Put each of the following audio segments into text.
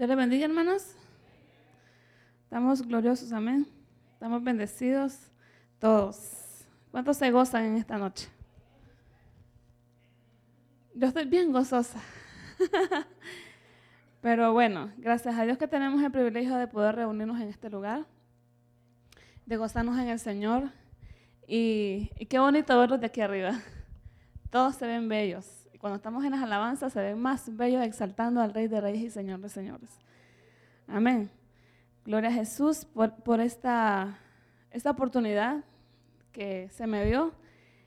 Dios les bendiga, hermanos. Estamos gloriosos, amén. Estamos bendecidos todos. ¿Cuántos se gozan en esta noche? Yo estoy bien gozosa. Pero bueno, gracias a Dios que tenemos el privilegio de poder reunirnos en este lugar, de gozarnos en el Señor. Y, y qué bonito verlos de aquí arriba. Todos se ven bellos cuando estamos en las alabanzas se ven más bellos exaltando al Rey de Reyes y Señor de Señores. Amén. Gloria a Jesús por, esta, esta oportunidad que se me dio.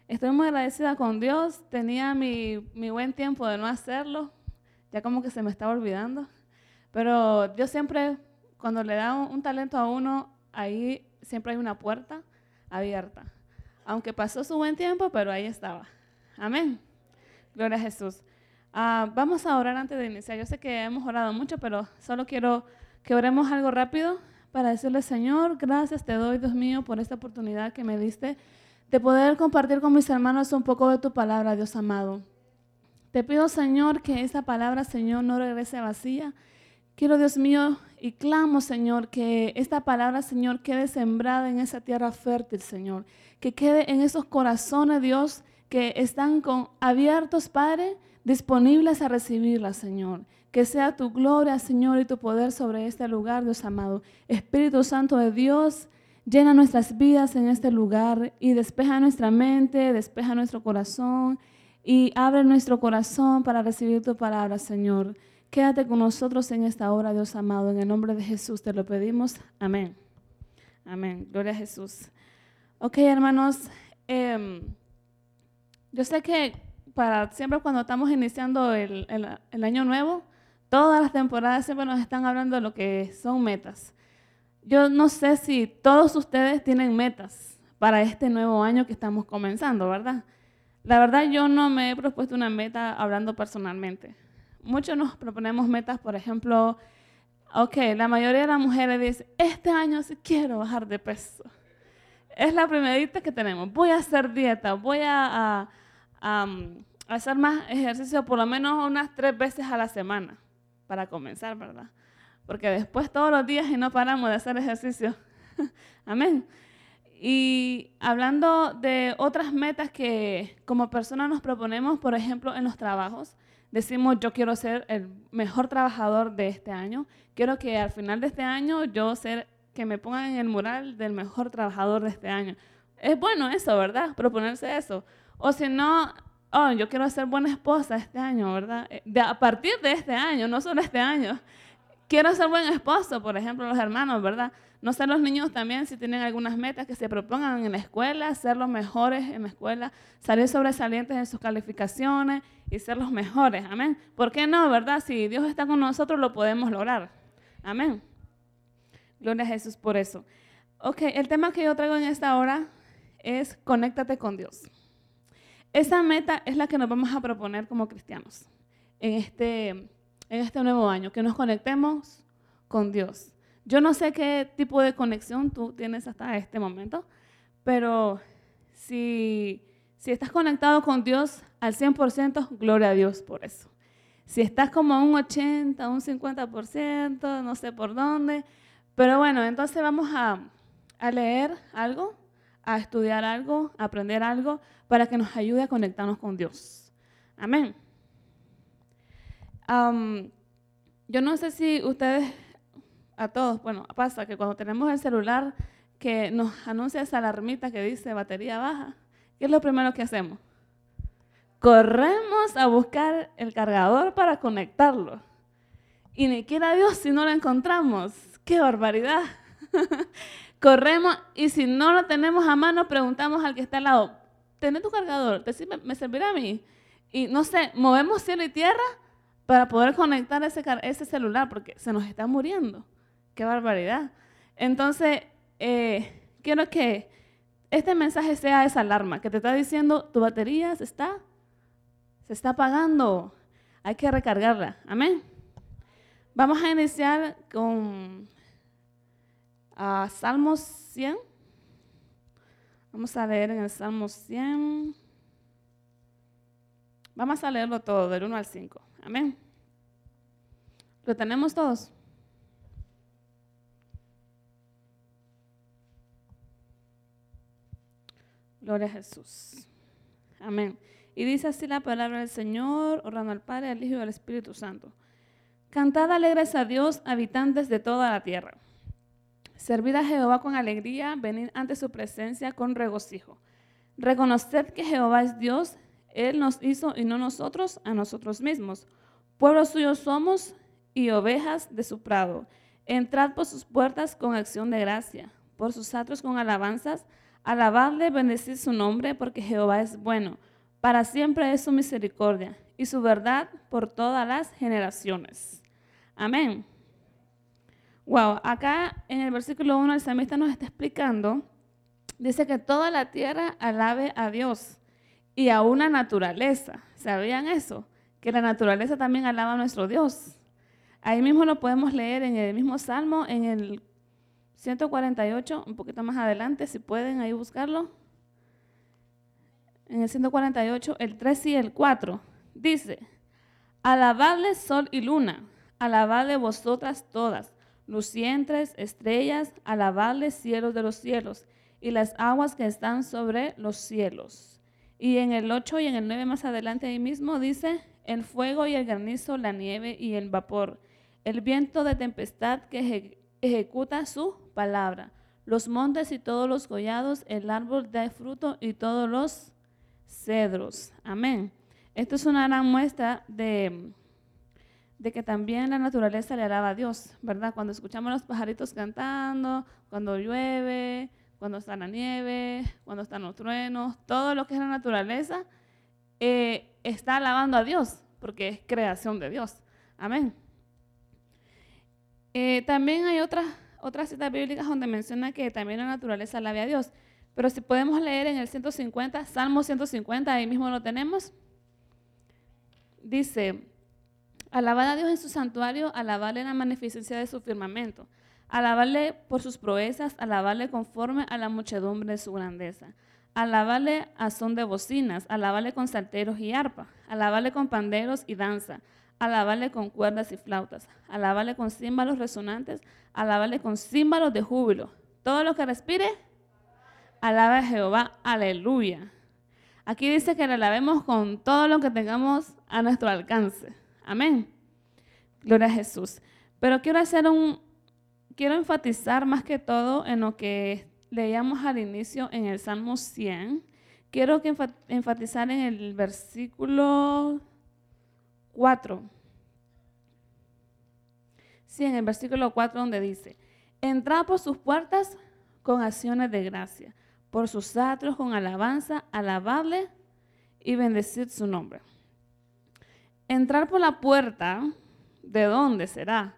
Estoy muy agradecida con Dios. Tenía mi, mi buen tiempo de no hacerlo. Ya como que se me estaba olvidando. Pero Dios siempre, cuando le da un talento a uno, ahí siempre hay una puerta abierta. Aunque pasó su buen tiempo, pero ahí estaba. Amén. Gloria a Jesús. Ah, vamos a orar antes de iniciar. Yo sé que hemos orado mucho, pero solo quiero que oremos algo rápido para decirle, Señor, gracias te doy, Dios mío, por esta oportunidad que me diste de poder compartir con mis hermanos un poco de tu palabra, Dios amado. Te pido, Señor, que esta palabra, Señor, no regrese vacía. Quiero, Dios mío, y clamo, Señor, que esta palabra, Señor, quede sembrada en esa tierra fértil, Señor. Que quede en esos corazones, Dios, que están con, abiertos, Padre, disponibles a recibirla, Señor. Que sea tu gloria, Señor, y tu poder sobre este lugar, Dios amado. Espíritu Santo de Dios, llena nuestras vidas en este lugar y despeja nuestra mente, despeja nuestro corazón y abre nuestro corazón para recibir tu palabra, Señor. Quédate con nosotros en esta hora, Dios amado. En el nombre de Jesús te lo pedimos. Amén. Amén. Gloria a Jesús. Ok, hermanos. Eh, yo sé que para siempre cuando estamos iniciando el, año nuevo, todas las temporadas siempre nos están hablando de lo que son metas. Yo no sé si todos ustedes tienen metas para este nuevo año que estamos comenzando, ¿verdad? La verdad yo no me he propuesto una meta hablando personalmente. Muchos nos proponemos metas, por ejemplo, ok, la mayoría de las mujeres dice, este año sí quiero bajar de peso. Es la primerita que tenemos, voy a hacer dieta, voy a hacer más ejercicio por lo menos unas tres veces a la semana, para comenzar, ¿verdad? Porque después todos los días y no paramos de hacer ejercicio. Amén. Y hablando de otras metas que como personas nos proponemos, por ejemplo, en los trabajos, decimos yo quiero ser el mejor trabajador de este año, quiero que al final de este año yo ser que me pongan en el mural del mejor trabajador de este año. Es bueno eso, ¿verdad? Proponerse eso. O si no, oh, yo quiero ser buena esposa este año, ¿verdad? Eh, de, a partir de este año, no solo este año. Quiero ser buen esposo, por ejemplo, los hermanos, ¿verdad? No sé los niños también, si tienen algunas metas que se propongan en la escuela, ser los mejores en la escuela, salir sobresalientes en sus calificaciones y ser los mejores, amén. ¿Por qué no, verdad? Si Dios está con nosotros, lo podemos lograr, amén. Gloria a Jesús por eso. Ok, el tema que yo traigo en esta hora es conéctate con Dios. Esa meta es la que nos vamos a proponer como cristianos en este, en este nuevo año, que nos conectemos con Dios. Yo no sé qué tipo de conexión tú tienes hasta este momento, pero si, si estás conectado con Dios al 100%, gloria a Dios por eso. Si estás como un 80, un 50%, no sé por dónde, pero bueno, entonces vamos a, a leer algo a estudiar algo, a aprender algo, para que nos ayude a conectarnos con Dios. Amén. yo no sé si ustedes, a todos, bueno, pasa que cuando tenemos el celular que nos anuncia esa alarmita que dice batería baja, ¿qué es lo primero que hacemos? Corremos a buscar el cargador para conectarlo. Y ni quiera Dios si no lo encontramos. ¡Qué barbaridad! corremos y si no lo tenemos a mano, preguntamos al que está al lado, ¿tenés tu cargador? ¿Me servirá a mí? Y no sé, movemos cielo y tierra para poder conectar ese, celular porque se nos está muriendo. ¡Qué barbaridad! Entonces, eh, quiero que este mensaje sea esa alarma que te está diciendo, tu batería se está, se está apagando, hay que recargarla. Amén. Vamos a iniciar con a Salmos 100. Vamos a leer en el Salmo 100. Vamos a leerlo todo, del 1 al 5. Amén. ¿Lo tenemos todos? Gloria a Jesús. Amén. Y dice así la palabra del Señor, orando al Padre, al Hijo y al Espíritu Santo. Cantad alegres a Dios, habitantes de toda la tierra. Servid a Jehová con alegría, venid ante su presencia con regocijo. Reconoced que Jehová es Dios, Él nos hizo y no nosotros a nosotros mismos. Pueblo suyo somos y ovejas de su prado. Entrad por sus puertas con acción de gracia, por sus atros con alabanzas. Alabadle, bendecid su nombre, porque Jehová es bueno. Para siempre es su misericordia y su verdad por todas las generaciones. Amén. Wow, acá en el versículo 1 el salmista nos está explicando, dice que toda la tierra alabe a Dios y a una naturaleza. ¿Sabían eso? Que la naturaleza también alaba a nuestro Dios. Ahí mismo lo podemos leer en el mismo salmo, en el 148, un poquito más adelante, si pueden ahí buscarlo. En el 148, el 3 y el 4, dice, alabadle sol y luna, alabadle vosotras todas, lucientes, estrellas, alabadle cielos de los cielos y las aguas que están sobre los cielos. Y en el 8 y en el 9 más adelante ahí mismo dice, el fuego y el granizo, la nieve y el vapor, el viento de tempestad que ejecuta su palabra, los montes y todos los collados, el árbol de fruto y todos los cedros. Amén. Esto es una gran muestra de, de que también la naturaleza le alaba a Dios, ¿verdad? Cuando escuchamos los pajaritos cantando, cuando llueve, cuando está la nieve, cuando están los truenos, todo lo que es la naturaleza eh, está alabando a Dios, porque es creación de Dios. Amén. Eh, también hay otras, otras citas bíblicas donde menciona que también la naturaleza alabe a Dios. Pero si podemos leer en el 150, Salmo 150, ahí mismo lo tenemos. Dice, alabad a Dios en su santuario, alabarle la magnificencia de su firmamento, alabarle por sus proezas, alabarle conforme a la muchedumbre de su grandeza, alabarle a son de bocinas, alabarle con salteros y arpa, alabarle con panderos y danza, alabarle con cuerdas y flautas, alabarle con címbalos resonantes, alabarle con címbalos de júbilo. Todo lo que respire, alaba a Jehová, aleluya. Aquí dice que le alabemos con todo lo que tengamos a nuestro alcance. Amén. Gloria a Jesús. Pero quiero hacer un, quiero enfatizar más que todo en lo que leíamos al inicio en el Salmo 100. Quiero que enfatizar en el versículo 4. Sí, en el versículo 4 donde dice, entra por sus puertas con acciones de gracia, por sus atros con alabanza, alabable y bendecir su nombre. Entrar por la puerta, ¿de dónde será?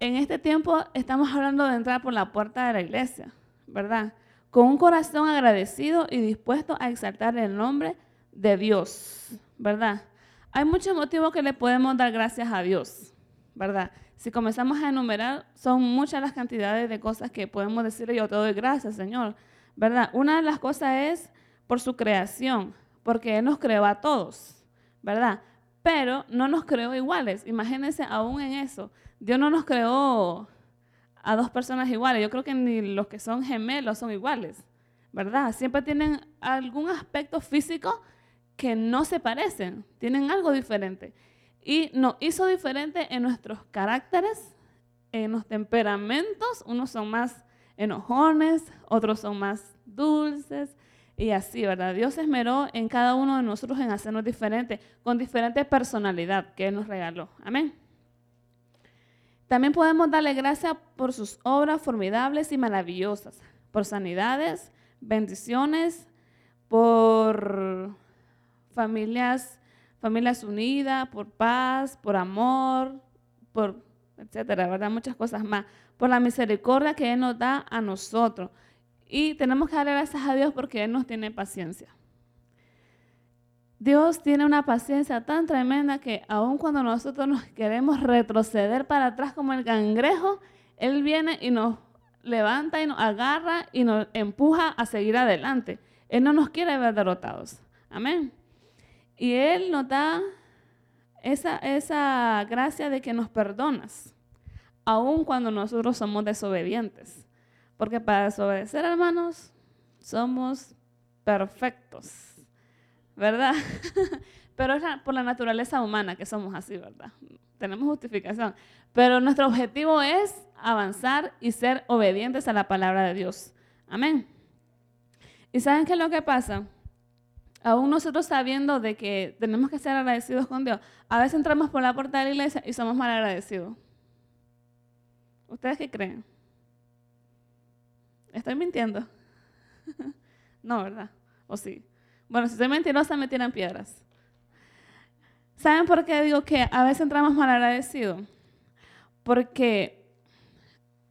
En este tiempo estamos hablando de entrar por la puerta de la iglesia, ¿verdad? Con un corazón agradecido y dispuesto a exaltar el nombre de Dios, ¿verdad? Hay muchos motivos que le podemos dar gracias a Dios, ¿verdad? Si comenzamos a enumerar, son muchas las cantidades de cosas que podemos decirle, yo te doy gracias, Señor, ¿verdad? Una de las cosas es por su creación, porque Él nos creó a todos, ¿verdad? Pero no nos creó iguales. Imagínense aún en eso. Dios no nos creó a dos personas iguales. Yo creo que ni los que son gemelos son iguales, ¿verdad? Siempre tienen algún aspecto físico que no se parecen, tienen algo diferente. Y nos hizo diferente en nuestros caracteres, en los temperamentos. Unos son más enojones, otros son más dulces y así, ¿verdad? Dios esmeró en cada uno de nosotros en hacernos diferentes, con diferente personalidad que Él nos regaló. Amén. También podemos darle gracias por sus obras formidables y maravillosas, por sanidades, bendiciones, por familias, familias unidas, por paz, por amor, por etcétera, ¿verdad? Muchas cosas más. Por la misericordia que Él nos da a nosotros. Y tenemos que darle gracias a Dios porque Él nos tiene paciencia. Dios tiene una paciencia tan tremenda que aun cuando nosotros nos queremos retroceder para atrás como el cangrejo, Él viene y nos levanta y nos agarra y nos empuja a seguir adelante. Él no nos quiere ver derrotados. Amén. Y Él nos da esa, esa gracia de que nos perdonas, aun cuando nosotros somos desobedientes. Porque para desobedecer, hermanos, somos perfectos, ¿verdad? Pero es por la naturaleza humana que somos así, ¿verdad? Tenemos justificación. Pero nuestro objetivo es avanzar y ser obedientes a la palabra de Dios. Amén. ¿Y saben qué es lo que pasa? Aún nosotros sabiendo de que tenemos que ser agradecidos con Dios, a veces entramos por la puerta de la iglesia y somos mal agradecidos. ¿Ustedes qué creen? ¿Estoy mintiendo? no, ¿verdad? ¿O sí? Bueno, si soy mentirosa me tiran piedras. ¿Saben por qué digo que a veces entramos mal agradecidos? Porque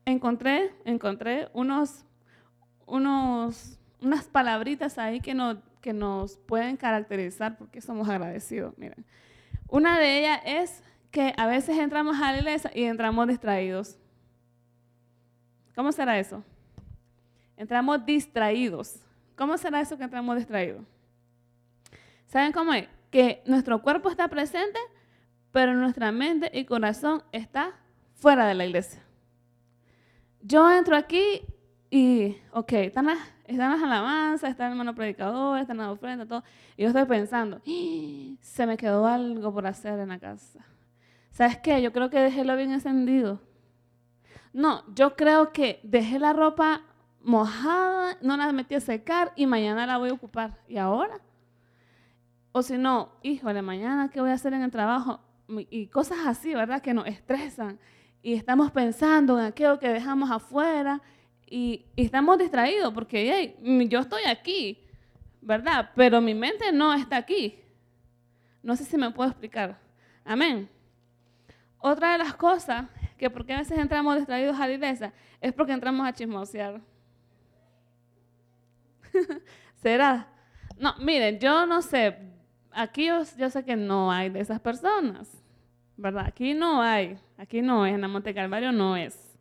encontré, encontré unos, unos, unas palabritas ahí que, no, que nos pueden caracterizar porque somos agradecidos. Miren, una de ellas es que a veces entramos a la iglesia y entramos distraídos. ¿Cómo será eso? Entramos distraídos. ¿Cómo será eso que entramos distraídos? ¿Saben cómo es? Que nuestro cuerpo está presente, pero nuestra mente y corazón está fuera de la iglesia. Yo entro aquí y, ok, están las, están las alabanzas, está el hermano predicador, están las ofrendas, todo. Y yo estoy pensando, ¡Ah! se me quedó algo por hacer en la casa. ¿Sabes qué? Yo creo que dejé lo bien encendido. No, yo creo que dejé la ropa mojada, no la metí a secar y mañana la voy a ocupar. ¿Y ahora? O si no, híjole, mañana qué voy a hacer en el trabajo y cosas así, ¿verdad? Que nos estresan y estamos pensando en aquello que dejamos afuera y, estamos distraídos porque yo estoy aquí, ¿verdad? Pero mi mente no está aquí. No sé si me puedo explicar. Amén. Otra de las cosas que porque a veces entramos distraídos a la iglesia es porque entramos a chismosear. ¿Será? No, miren, yo no sé, aquí yo, sé que no hay de esas personas, ¿verdad? Aquí no hay, aquí no es, en la Monte Calvario no es.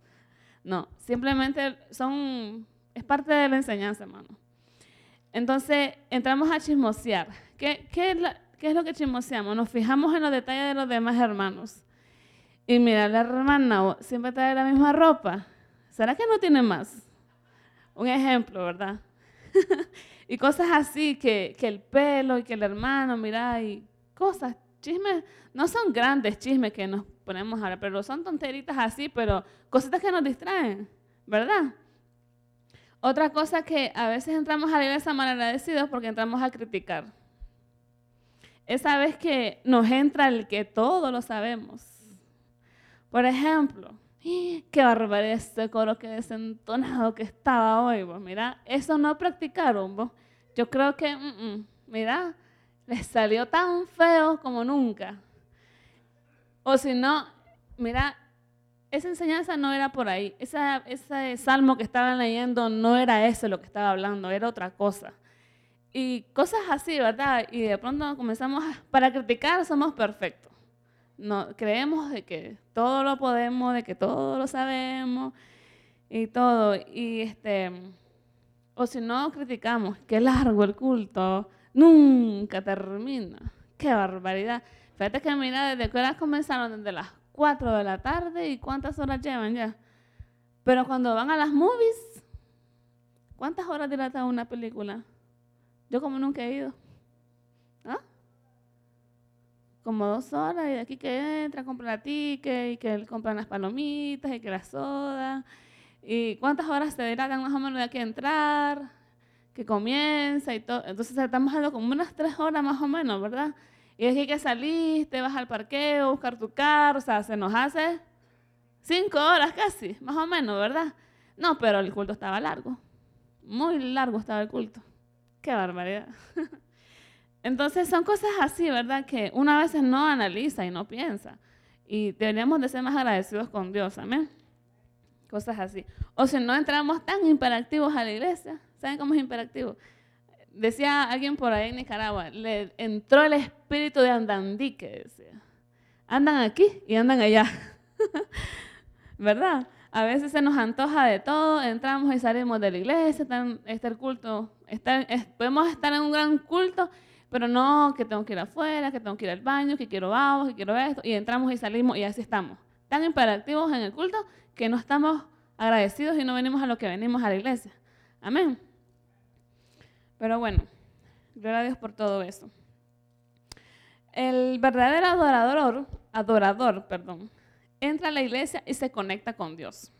No, simplemente son, es parte de la enseñanza, hermano. Entonces, entramos a chismosear. ¿Qué, es, ¿Qué es lo que chismoseamos? Nos fijamos en los detalles de los demás hermanos. Y mira, la hermana siempre trae la misma ropa. ¿Será que no tiene más? Un ejemplo, ¿verdad? y cosas así, que, que, el pelo y que el hermano, mira, y cosas, chismes, no son grandes chismes que nos ponemos ahora, pero son tonteritas así, pero cositas que nos distraen, ¿verdad? Otra cosa que a veces entramos a la iglesia mal agradecidos porque entramos a criticar. Esa vez que nos entra el que todo lo sabemos. Por ejemplo, qué barbaridad este coro que desentonado que estaba hoy, vos. Mira, eso no practicaron, vos. Yo creo que, mm, mira, les salió tan feo como nunca. O si no, mira, esa enseñanza no era por ahí. ese salmo que estaban leyendo no era eso lo que estaba hablando, era otra cosa. Y cosas así, ¿verdad? Y de pronto comenzamos, a, para criticar somos perfectos no, creemos de que todo lo podemos, de que todo lo sabemos y todo. Y este, o si no, criticamos, qué largo el culto, nunca termina. Qué barbaridad. Fíjate que mira, desde que horas comenzaron, desde las 4 de la tarde y cuántas horas llevan ya. Pero cuando van a las movies, ¿cuántas horas dilata una película? Yo como nunca he ido. Como dos horas y de aquí que entra, compra la ticket y que compran las palomitas y que la soda. ¿Y cuántas horas se dilatan más o menos de aquí a entrar? Que comienza y todo. Entonces estamos hablando como unas tres horas más o menos, ¿verdad? Y de aquí que saliste, vas al parqueo, buscar tu carro, o sea, se nos hace cinco horas casi, más o menos, ¿verdad? No, pero el culto estaba largo. Muy largo estaba el culto. Qué barbaridad. Entonces son cosas así, ¿verdad? Que una vez no analiza y no piensa. Y deberíamos de ser más agradecidos con Dios, amén. Cosas así. O si no entramos tan imperactivos a la iglesia, ¿saben cómo es imperactivo? Decía alguien por ahí en Nicaragua, le entró el espíritu de andandique, decía. Andan aquí y andan allá. ¿Verdad? A veces se nos antoja de todo, entramos y salimos de la iglesia, está, culto, podemos estar en un gran culto pero no, que tengo que ir afuera, que tengo que ir al baño, que quiero vamos, que quiero esto, y entramos y salimos y así estamos. Tan imperativos en el culto que no estamos agradecidos y no venimos a lo que venimos a la iglesia. Amén. Pero bueno, gloria a Dios por todo eso. El verdadero adorador, adorador, perdón, entra a la iglesia y se conecta con Dios.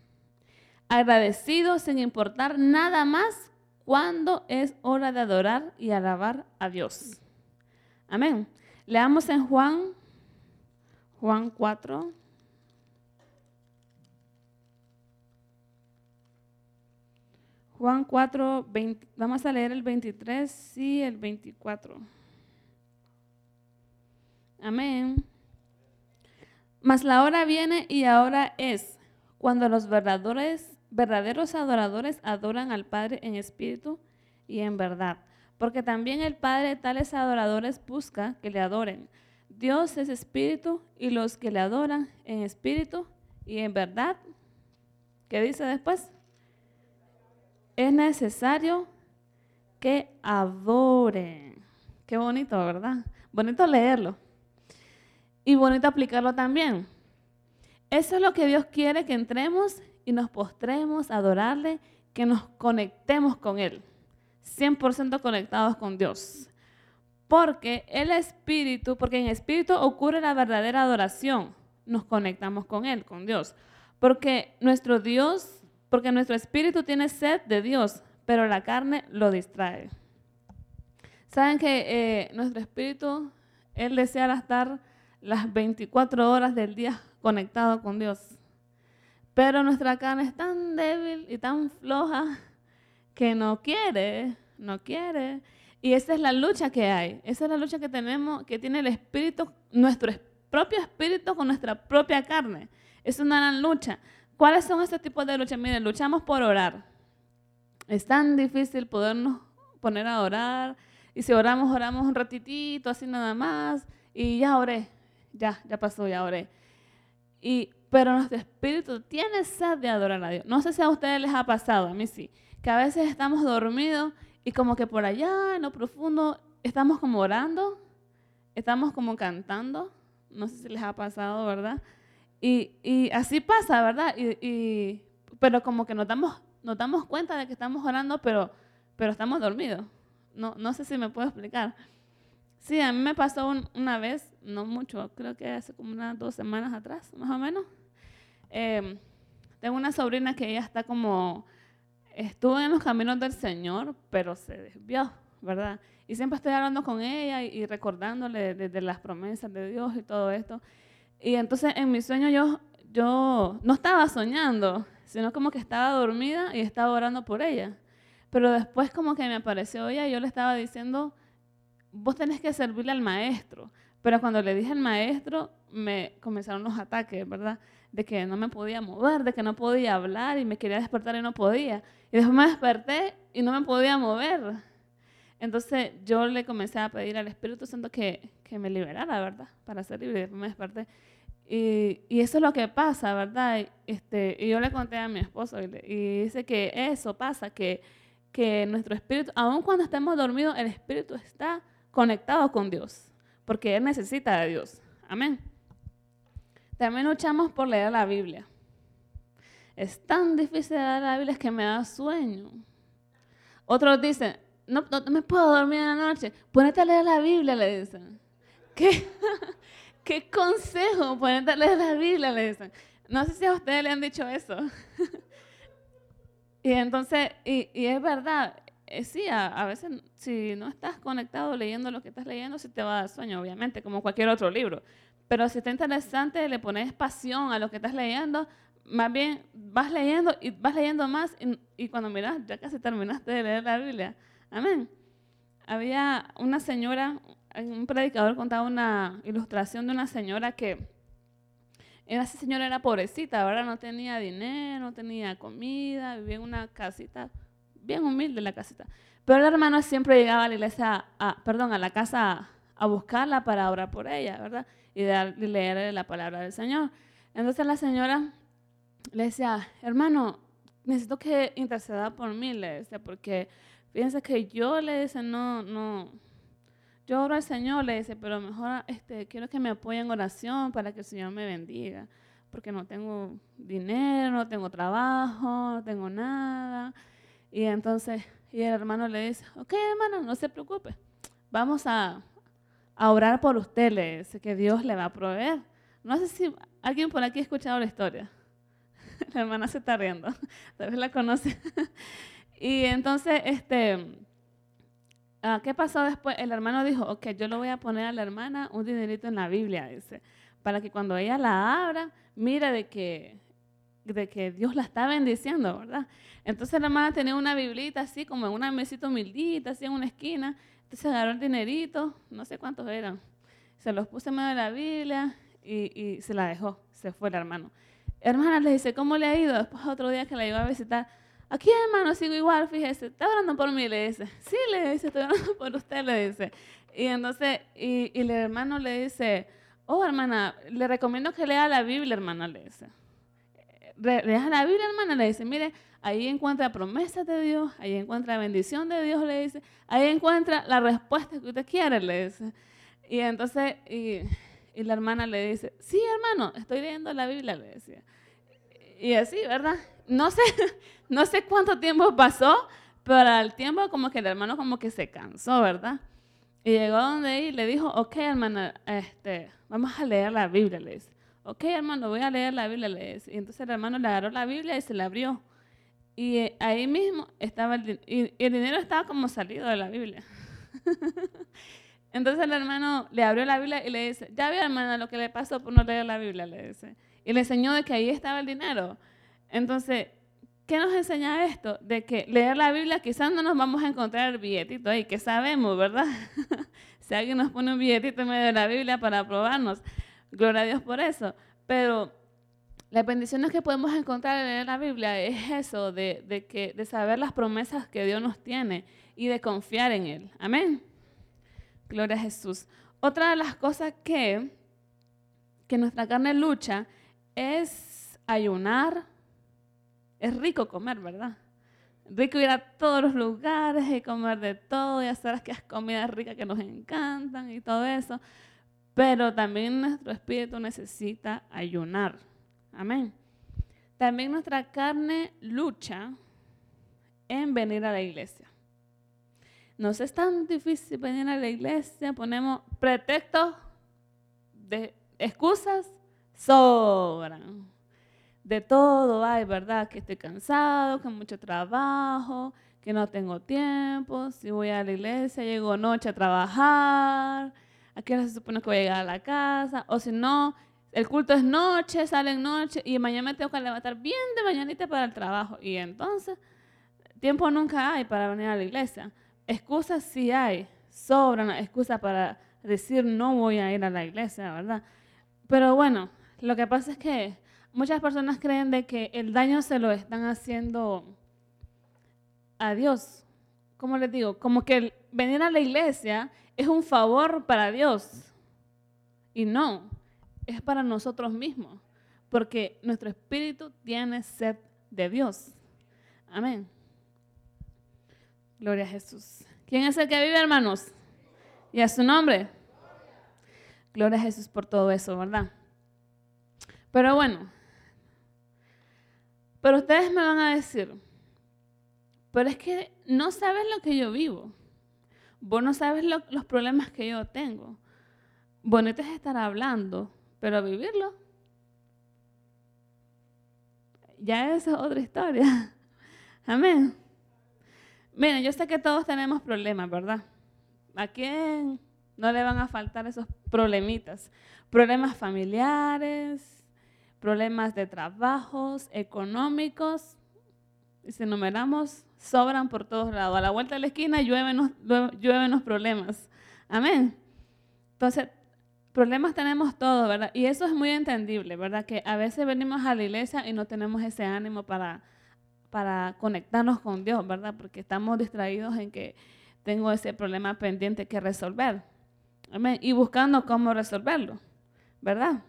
Agradecido sin importar nada más cuando es hora de adorar y alabar a Dios. Amén. Leamos en Juan, Juan 4. Juan 4, vamos a leer el 23 y el 24. Amén. Mas la hora viene y ahora es cuando los verdaderos, verdaderos adoradores adoran al Padre en espíritu y en verdad. Porque también el Padre tales adoradores busca que le adoren. Dios es espíritu y los que le adoran en espíritu y en verdad. ¿Qué dice después? Es necesario que adoren. Qué bonito, ¿verdad? Bonito leerlo y bonito aplicarlo también. Eso es lo que Dios quiere, que entremos y nos postremos a adorarle, que nos conectemos con Él, 100% conectados con Dios. Porque el Espíritu, porque en Espíritu ocurre la verdadera adoración, nos conectamos con Él, con Dios. Porque nuestro Dios, porque nuestro Espíritu tiene sed de Dios, pero la carne lo distrae. Saben que eh, nuestro Espíritu, Él desea estar las 24 horas del día conectado con Dios. Pero nuestra carne es tan débil y tan floja que no quiere, no quiere. Y esa es la lucha que hay. Esa es la lucha que tenemos, que tiene el espíritu, nuestro propio espíritu con nuestra propia carne. Es una gran lucha. ¿Cuáles son estos tipos de lucha? Miren, luchamos por orar. Es tan difícil podernos poner a orar. Y si oramos, oramos un ratitito, así nada más. Y ya oré ya, ya pasó, ya oré. Y, pero nuestro espíritu tiene sed de adorar a Dios. No sé si a ustedes les ha pasado, a mí sí, que a veces estamos dormidos y como que por allá, en lo profundo, estamos como orando, estamos como cantando. No sé si les ha pasado, ¿verdad? Y, y así pasa, ¿verdad? Y, y, pero como que nos damos, nos damos cuenta de que estamos orando, pero, pero estamos dormidos. No, no sé si me puedo explicar. Sí, a mí me pasó una vez, no mucho, creo que hace como unas dos semanas atrás, más o menos. Em, tengo una sobrina que ella está como, estuvo en los caminos del Señor, pero se desvió, ¿verdad? Y siempre estoy hablando con ella y, recordándole de, las promesas de Dios y todo esto. Y entonces en mi sueño yo, yo no estaba soñando, sino como que estaba dormida y estaba orando por ella. Pero después como que me apareció ella y yo le estaba diciendo vos tenés que servirle al maestro. Pero cuando le dije al maestro, me comenzaron los ataques, ¿verdad? De que no me podía mover, de que no podía hablar y me quería despertar y no podía. Y después me desperté y no me podía mover. Entonces yo le comencé a pedir al Espíritu Santo que, que me liberara, ¿verdad? Para ser libre. Y después me desperté. Y, y, eso es lo que pasa, ¿verdad? Este, y yo le conté a mi esposo y, y dice que eso pasa, que, que nuestro espíritu, aun cuando estemos dormidos, el espíritu está conectado con Dios, porque Él necesita de Dios. Amén. También luchamos por leer la Biblia. Es tan difícil leer la Biblia que me da sueño. Otros dicen, no, no, me puedo dormir en la noche. Ponete a leer la Biblia, le dicen. ¿Qué, qué consejo? Ponete a leer la Biblia, le dicen. No sé si a ustedes le han dicho eso. y entonces, y, es verdad, eh, sí, a, veces si no estás conectado leyendo lo que estás leyendo, sí te va a dar sueño, obviamente, como cualquier otro libro. Pero si está interesante, le pones pasión a lo que estás leyendo, más bien vas leyendo y vas leyendo más y, cuando miras, ya casi terminaste de leer la Biblia. Amén. Había una señora, un predicador contaba una ilustración de una señora que esa señora era pobrecita, ahora no tenía dinero, no tenía comida, vivía en una casita bien humilde la casita. Pero el hermano siempre llegaba a la iglesia, a, perdón, a la casa a, buscarla para orar por ella, ¿verdad? Y, de, leerle la palabra del Señor. Entonces la señora le decía, hermano, necesito que interceda por mí, le decía, porque fíjense que yo le dice, no, no, yo oro al Señor, le dice, pero mejor este, quiero que me apoyen en oración para que el Señor me bendiga, porque no tengo dinero, no tengo trabajo, no tengo nada. Y entonces, y el hermano le dice, ok hermano, no se preocupe, vamos a, a orar por usted, le dice, que Dios le va a proveer. No sé si alguien por aquí ha escuchado la historia. La hermana se está riendo, tal vez la conoce. Y entonces, este, ah, ¿qué pasó después? El hermano dijo, ok, yo le voy a poner a la hermana un dinerito en la Biblia, dice, para que cuando ella la abra, mire de que, de que Dios la está bendiciendo, ¿verdad? Entonces la hermana tenía una biblita así, como en una mesita humildita, así en una esquina. Entonces agarró el dinerito, no sé cuántos eran, se los puse en medio de la Biblia y, y se la dejó, se fue el hermano. Hermana le dice, ¿cómo le ha ido? Después otro día que la iba a visitar, aquí hermano, sigo igual, fíjese, está orando por mí, le dice. Sí, le dice, estoy orando por usted, le dice. Y entonces, y, y el hermano le dice, oh hermana, le recomiendo que lea la Biblia, hermana, le dice. Lea la Biblia, hermana, le dice, mire, ahí encuentra promesas de Dios, ahí encuentra bendición de Dios, le dice, ahí encuentra la respuesta que usted quiere, le dice. Y entonces, y, la hermana le dice, sí, hermano, estoy leyendo la Biblia, le decía. Y así, ¿verdad? No sé, no sé cuánto tiempo pasó, pero al tiempo como que el hermano como que se cansó, ¿verdad? Y llegó donde ahí y le dijo, ok, hermana, este, vamos a leer la Biblia, le dice. Ok, hermano, voy a leer la Biblia. Y entonces el hermano le agarró la Biblia y se la abrió. Y eh, ahí mismo estaba el, y el dinero estaba como salido de la Biblia. entonces el hermano le abrió la Biblia y le dice, ya vio, hermana, lo que le pasó por no leer la Biblia, le dice. Y le enseñó de que ahí estaba el dinero. Entonces, ¿qué nos enseña esto? De que leer la Biblia quizás no nos vamos a encontrar el billetito ahí, que sabemos, ¿verdad? si alguien nos pone un billetito en medio de la Biblia para aprobarnos, gloria a Dios por eso. Pero las bendiciones que podemos encontrar en la Biblia es eso, de, de, que, de saber las promesas que Dios nos tiene y de confiar en Él. Amén. Gloria a Jesús. Otra de las cosas que, que nuestra carne lucha es ayunar. Es rico comer, ¿verdad? Rico ir a todos los lugares y comer de todo y hacer las comidas ricas que nos encantan y todo eso. Pero también nuestro espíritu necesita ayunar. Amén. También nuestra carne lucha en venir a la iglesia. No es tan difícil venir a la iglesia, ponemos pretextos de excusas, sobran. De todo hay, ¿verdad? Que estoy cansado, que mucho trabajo, que no tengo tiempo, si voy a la iglesia, llego noche a trabajar, a qué se supone que voy a llegar a la casa, o si no, el culto es noche, sale en noche y mañana me tengo que levantar bien de mañanita para el trabajo. Y entonces, tiempo nunca hay para venir a la iglesia. Excusas sí hay, sobran excusas para decir no voy a ir a la iglesia, ¿verdad? Pero bueno, lo que pasa es que muchas personas creen de que el daño se lo están haciendo a Dios. ¿Cómo les digo? Como que venir a la iglesia es un favor para Dios. Y no, es para nosotros mismos, porque nuestro espíritu tiene sed de Dios. Amén. Gloria a Jesús. ¿Quién es el que vive, hermanos? Y a su nombre. Gloria a Jesús por todo eso, ¿verdad? Pero bueno, pero ustedes me van a decir, pero es que no sabes lo que yo vivo. Vos no sabes los problemas que yo tengo. Bonito es estar hablando, pero vivirlo. Ya esa es otra historia. Amén. Miren, yo sé que todos tenemos problemas, ¿verdad? ¿A quién no le van a faltar esos problemitas? Problemas familiares, problemas de trabajos, económicos, y si enumeramos, sobran por todos lados. A la vuelta de la esquina llueven los, problemas. Amén. Entonces, problemas tenemos todos, ¿verdad? Y eso es muy entendible, ¿verdad? Que a veces venimos a la iglesia y no tenemos ese ánimo para, para conectarnos con Dios, ¿verdad? Porque estamos distraídos en que tengo ese problema pendiente que resolver. Amén. Y buscando cómo resolverlo, ¿verdad?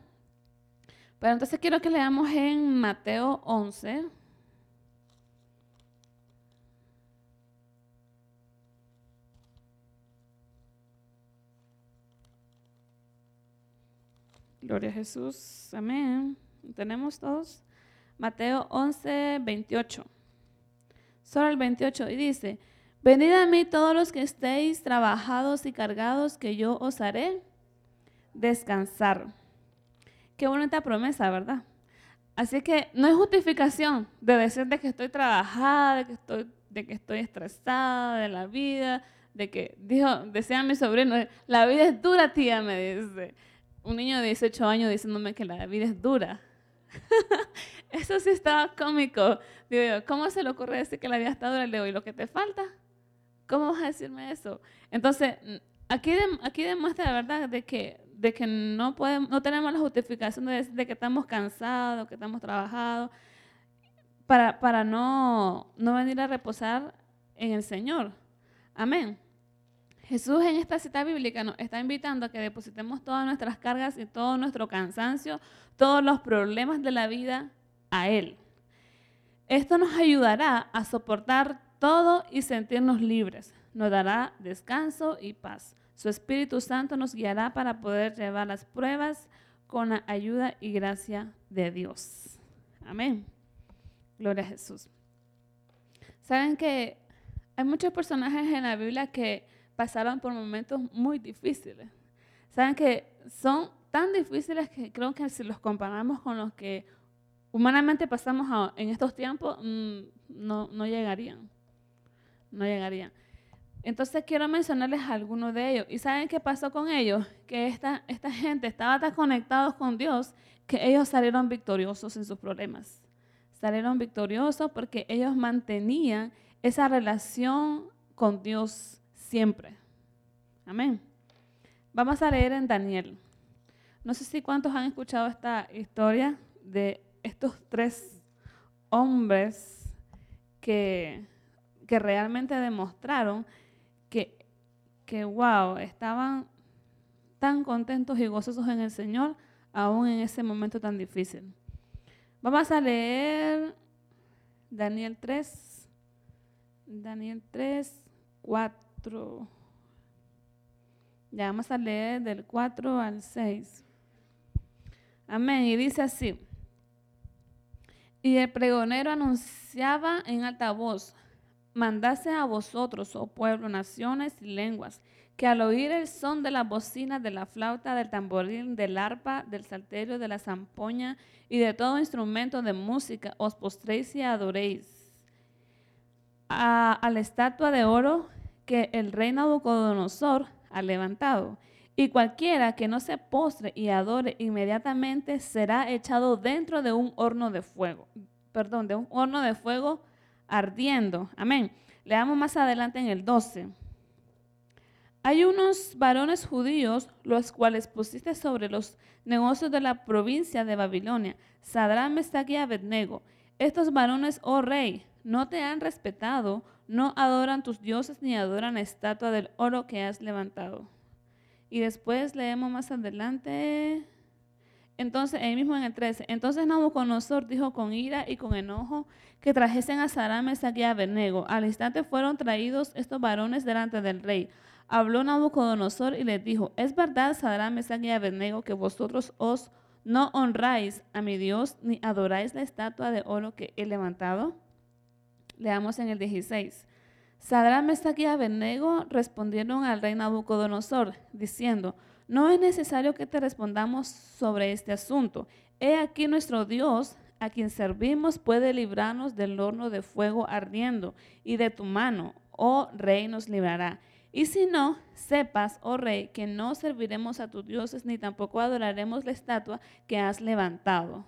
Pero entonces quiero que leamos en Mateo 11. Gloria a Jesús. Amén. Tenemos todos. Mateo 11, 28. solo el 28, y dice, venid a mí todos los que estéis trabajados y cargados, que yo os haré descansar. Qué bonita promesa, ¿verdad? Así que no es justificación de decir de que estoy trabajada, de que estoy, de que estoy estresada de la vida, de que, dijo, decía mi sobrino, la vida es dura, tía, me dice. Un niño de 18 años diciéndome que la vida es dura. Eso sí estaba cómico. Digo ¿cómo se le ocurre decir que la vida está dura? Le digo, ¿y lo que te falta? ¿Cómo vas a decirme eso? Entonces, aquí, aquí demuestra la verdad de que, de que no, podemos, no tenemos la justificación de, de que estamos cansados, que estamos trabajados, para, para no, no venir a reposar en el Señor. Amén. Jesús en esta cita bíblica nos está invitando a que depositemos todas nuestras cargas y todo nuestro cansancio, todos los problemas de la vida a Él. Esto nos ayudará a soportar todo y sentirnos libres. Nos dará descanso y paz. Su Espíritu Santo nos guiará para poder llevar las pruebas con la ayuda y gracia de Dios. Amén. Gloria a Jesús. Saben que hay muchos personajes en la Biblia que pasaron por momentos muy difíciles. Saben que son tan difíciles que creo que si los comparamos con los que humanamente pasamos en estos tiempos, mm, no, no llegarían. No llegarían. Entonces quiero mencionarles algunos de ellos. ¿Y saben qué pasó con ellos? Que esta, esta gente estaba tan conectados con Dios que ellos salieron victoriosos en sus problemas. Salieron victoriosos porque ellos mantenían esa relación con Dios siempre. Amén. Vamos a leer en Daniel. No sé si cuántos han escuchado esta historia de estos tres hombres que, realmente demostraron que, que, wow, estaban tan contentos y gozosos en el Señor, aún en ese momento tan difícil. Vamos a leer Daniel 3, Daniel 3, 4. Ya vamos a leer del 4 al 6. Amén. Y dice así. Y el pregonero anunciaba en alta voz, mandase a vosotros, oh pueblo, naciones y lenguas, que al oír el son de la bocina, de la flauta, del tamboril, del arpa, del salterio, de la zampoña y de todo instrumento de música, os postréis y adoréis a la estatua de oro que el rey Nabucodonosor ha levantado. Y cualquiera que no se postre y adore inmediatamente será echado dentro de un horno de fuego. Perdón, de un horno de fuego ardiendo. Amén. Leamos más adelante en el 12. Hay unos varones judíos, los cuales pusiste sobre los negocios de la provincia de Babilonia, Sadrán, Mesach y Abednego. Estos varones, oh rey, no te han respetado, no adoran tus dioses ni adoran la estatua del oro que has levantado. Y después leemos más adelante. Entonces, ahí mismo en el 13, entonces Nabucodonosor dijo con ira y con enojo que trajesen a Sarame, y a Abednego. Al instante fueron traídos estos varones delante del rey. Habló Nabucodonosor y les dijo, ¿es verdad, Sarame, y Abednego, que vosotros os no honráis a mi Dios ni adoráis la estatua de oro que he levantado? Leamos en el 16. Sadrán, Mesach y Abednego respondieron al rey Nabucodonosor, diciendo, no es necesario que te respondamos sobre este asunto. He aquí nuestro Dios, a quien servimos, puede librarnos del horno de fuego ardiendo, y de tu mano, oh rey, nos librará. Y si no, sepas, oh rey, que no serviremos a tus dioses, ni tampoco adoraremos la estatua que has levantado.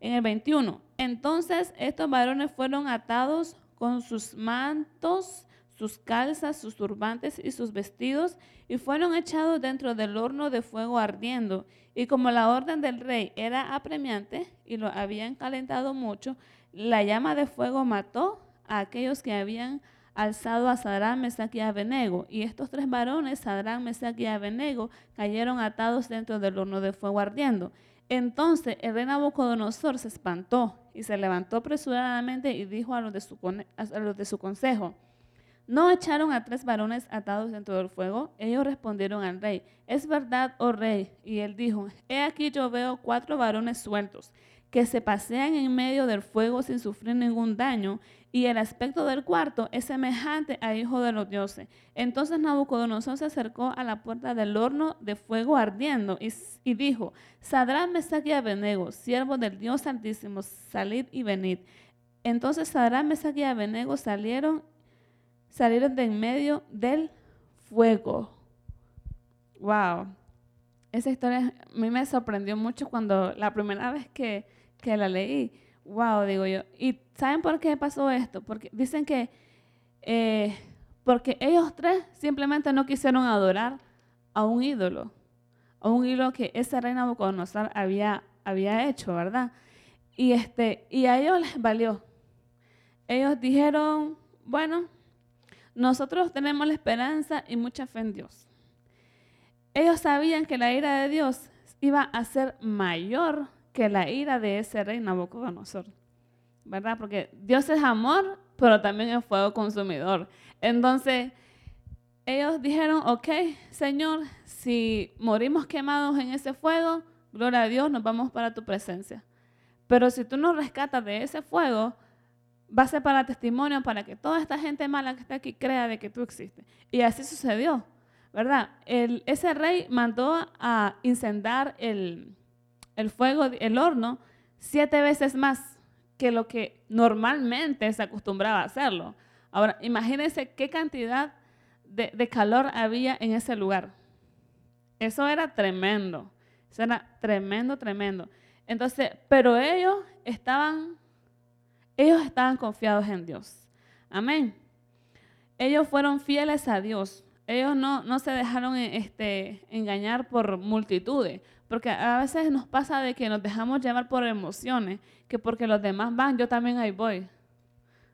En el 21, entonces estos varones fueron atados con sus mantos, sus calzas, sus turbantes y sus vestidos, y fueron echados dentro del horno de fuego ardiendo. Y como la orden del rey era apremiante y lo habían calentado mucho, la llama de fuego mató a aquellos que habían alzado a Sadrán, Mesach y Abednego. Y estos tres varones, Sadrán, Mesach y Abednego, cayeron atados dentro del horno de fuego ardiendo. Entonces el rey Nabucodonosor se espantó y se levantó apresuradamente y dijo a los de su, a los de su consejo, ¿no echaron a tres varones atados dentro del fuego? Ellos respondieron al rey, es verdad, oh rey. Y él dijo, he aquí yo veo cuatro varones sueltos que se pasean en medio del fuego sin sufrir ningún daño, y el aspecto del cuarto es semejante a hijo de los dioses. Entonces Nabucodonosor se acercó a la puerta del horno de fuego ardiendo y, dijo, Sadrán, Mesach y Abednego, siervos del Dios Altísimo, salid y venid. Entonces Sadrán, Mesach y Abednego salieron, salieron de en medio del fuego. Wow. Esa historia a mí me sorprendió mucho cuando la primera vez que que la leí, wow, digo yo. ¿Y saben por qué pasó esto? Porque dicen que eh, porque ellos tres simplemente no quisieron adorar a un ídolo, a un ídolo que ese rey Nabucodonosor había, había hecho, ¿verdad? Y, este, y a ellos les valió. Ellos dijeron, bueno, nosotros tenemos la esperanza y mucha fe en Dios. Ellos sabían que la ira de Dios iba a ser mayor que la ira de ese rey Nabucodonosor. ¿Verdad? Porque Dios es amor, pero también es fuego consumidor. Entonces, ellos dijeron, ok, Señor, si morimos quemados en ese fuego, gloria a Dios, nos vamos para tu presencia. Pero si tú nos rescatas de ese fuego, va a ser para testimonio, para que toda esta gente mala que está aquí crea de que tú existes. Y así sucedió, ¿verdad? El, ese rey mandó a incendar el, el fuego, el horno, siete veces más que lo que normalmente se acostumbraba a hacerlo. Ahora, imagínense qué cantidad de, calor había en ese lugar. Eso era tremendo. Eso era tremendo, tremendo. Entonces, pero ellos estaban, ellos estaban confiados en Dios. Amén. Ellos fueron fieles a Dios. Ellos no, no se dejaron este, engañar por multitudes. Porque a veces nos pasa de que nos dejamos llevar por emociones, que porque los demás van, yo también ahí voy.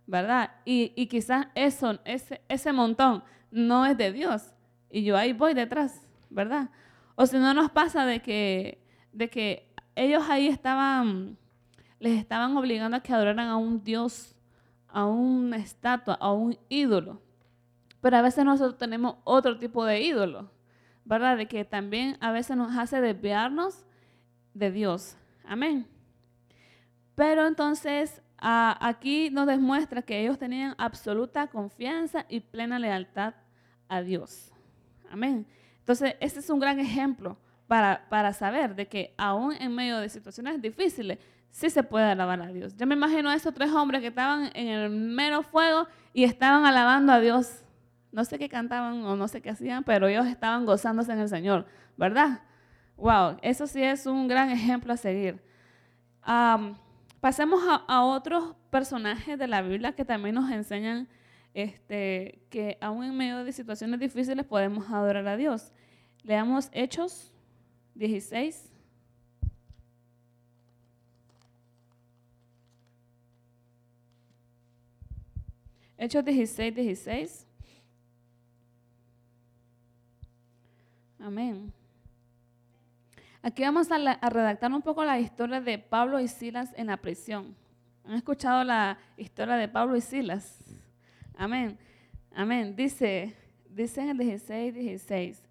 ¿Verdad? Y, y quizás eso, ese, ese montón no es de Dios. Y yo ahí voy detrás, ¿verdad? O si no nos pasa de que, de que ellos ahí estaban, les estaban obligando a que adoraran a un Dios, a una estatua, a un ídolo. Pero a veces nosotros tenemos otro tipo de ídolo. ¿Verdad? De que también a veces nos hace desviarnos de Dios. Amén. Pero entonces aquí nos demuestra que ellos tenían absoluta confianza y plena lealtad a Dios. Amén. Entonces, este es un gran ejemplo para, para saber de que aún en medio de situaciones difíciles, sí se puede alabar a Dios. Yo me imagino a esos tres hombres que estaban en el mero fuego y estaban alabando a Dios no sé qué cantaban o no sé qué hacían, pero ellos estaban gozándose en el Señor, ¿verdad? Wow, eso sí es un gran ejemplo a seguir. pasemos a, otros personajes de la Biblia que también nos enseñan este, que aún en medio de situaciones difíciles podemos adorar a Dios. Leamos Hechos 16. Hechos 16, 16. Amén. Aquí vamos a, redactar un poco la historia de Pablo y Silas en la prisión. ¿Han escuchado la historia de Pablo y Silas? Amén. Amén. Dice, dice en el 16, 16.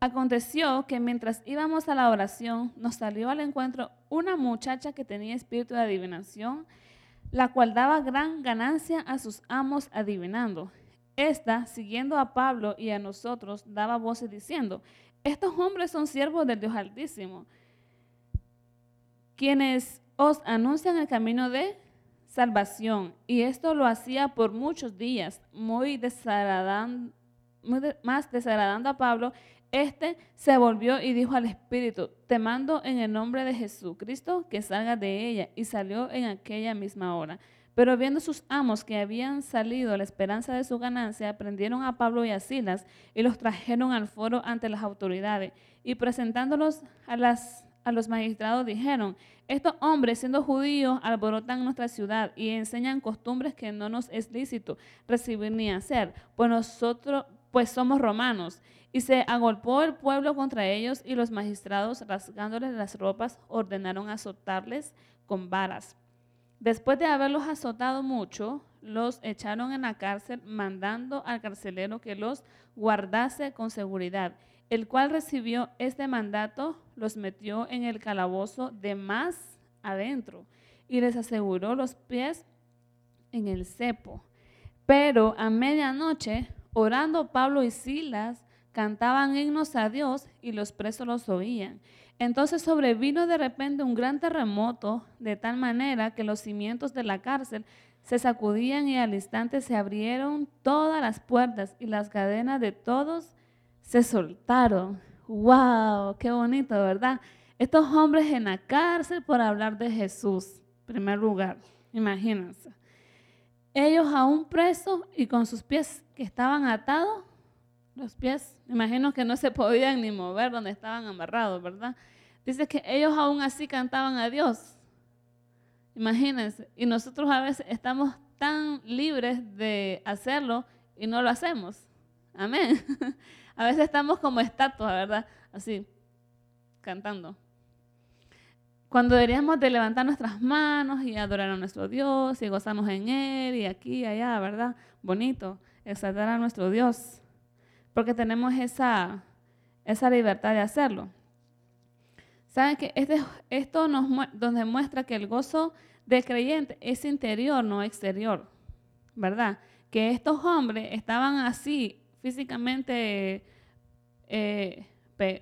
Aconteció que mientras íbamos a la oración, nos salió al encuentro una muchacha que tenía espíritu de adivinación, la cual daba gran ganancia a sus amos adivinando. Esta, siguiendo a Pablo y a nosotros, daba voces diciendo, estos hombres son siervos del Dios Altísimo, quienes os anuncian el camino de salvación. Y esto lo hacía por muchos días, muy, desagradando, más desagradando a Pablo. Este se volvió y dijo al Espíritu, te mando en el nombre de Jesucristo que salga de ella. Y salió en aquella misma hora. Pero viendo sus amos que habían salido a la esperanza de su ganancia, prendieron a Pablo y a Silas y los trajeron al foro ante las autoridades. Y presentándolos a, a los magistrados dijeron, estos hombres siendo judíos alborotan nuestra ciudad y enseñan costumbres que no nos es lícito recibir ni hacer, pues nosotros pues somos romanos. Y se agolpó el pueblo contra ellos y los magistrados, rasgándoles las ropas, ordenaron azotarles con varas. Después de haberlos azotado mucho, los echaron en la cárcel, mandando al carcelero que los guardase con seguridad, el cual recibió este mandato, los metió en el calabozo de más adentro y les aseguró los pies en el cepo. Pero a medianoche, orando Pablo y Silas, cantaban himnos a Dios y los presos los oían. Entonces sobrevino de repente un gran terremoto, de tal manera que los cimientos de la cárcel se sacudían y al instante se abrieron todas las puertas y las cadenas de todos se soltaron. ¡Wow! ¡Qué bonito, ¿verdad? Estos hombres en la cárcel por hablar de Jesús, en primer lugar, imagínense. Ellos aún presos y con sus pies que estaban atados, los pies, imagino que no se podían ni mover donde estaban amarrados, ¿verdad? Dice que ellos aún así cantaban a Dios. Imagínense, y nosotros a veces estamos tan libres de hacerlo y no lo hacemos. Amén. A veces estamos como estatuas, ¿verdad? Así, cantando. Cuando deberíamos de levantar nuestras manos y adorar a nuestro Dios y gozarnos en Él y aquí y allá, ¿verdad? Bonito, exaltar a nuestro Dios. Porque tenemos esa, esa libertad de hacerlo. Saben que esto nos, nos demuestra que el gozo del creyente es interior, no exterior, ¿verdad? Que estos hombres estaban así, físicamente, eh,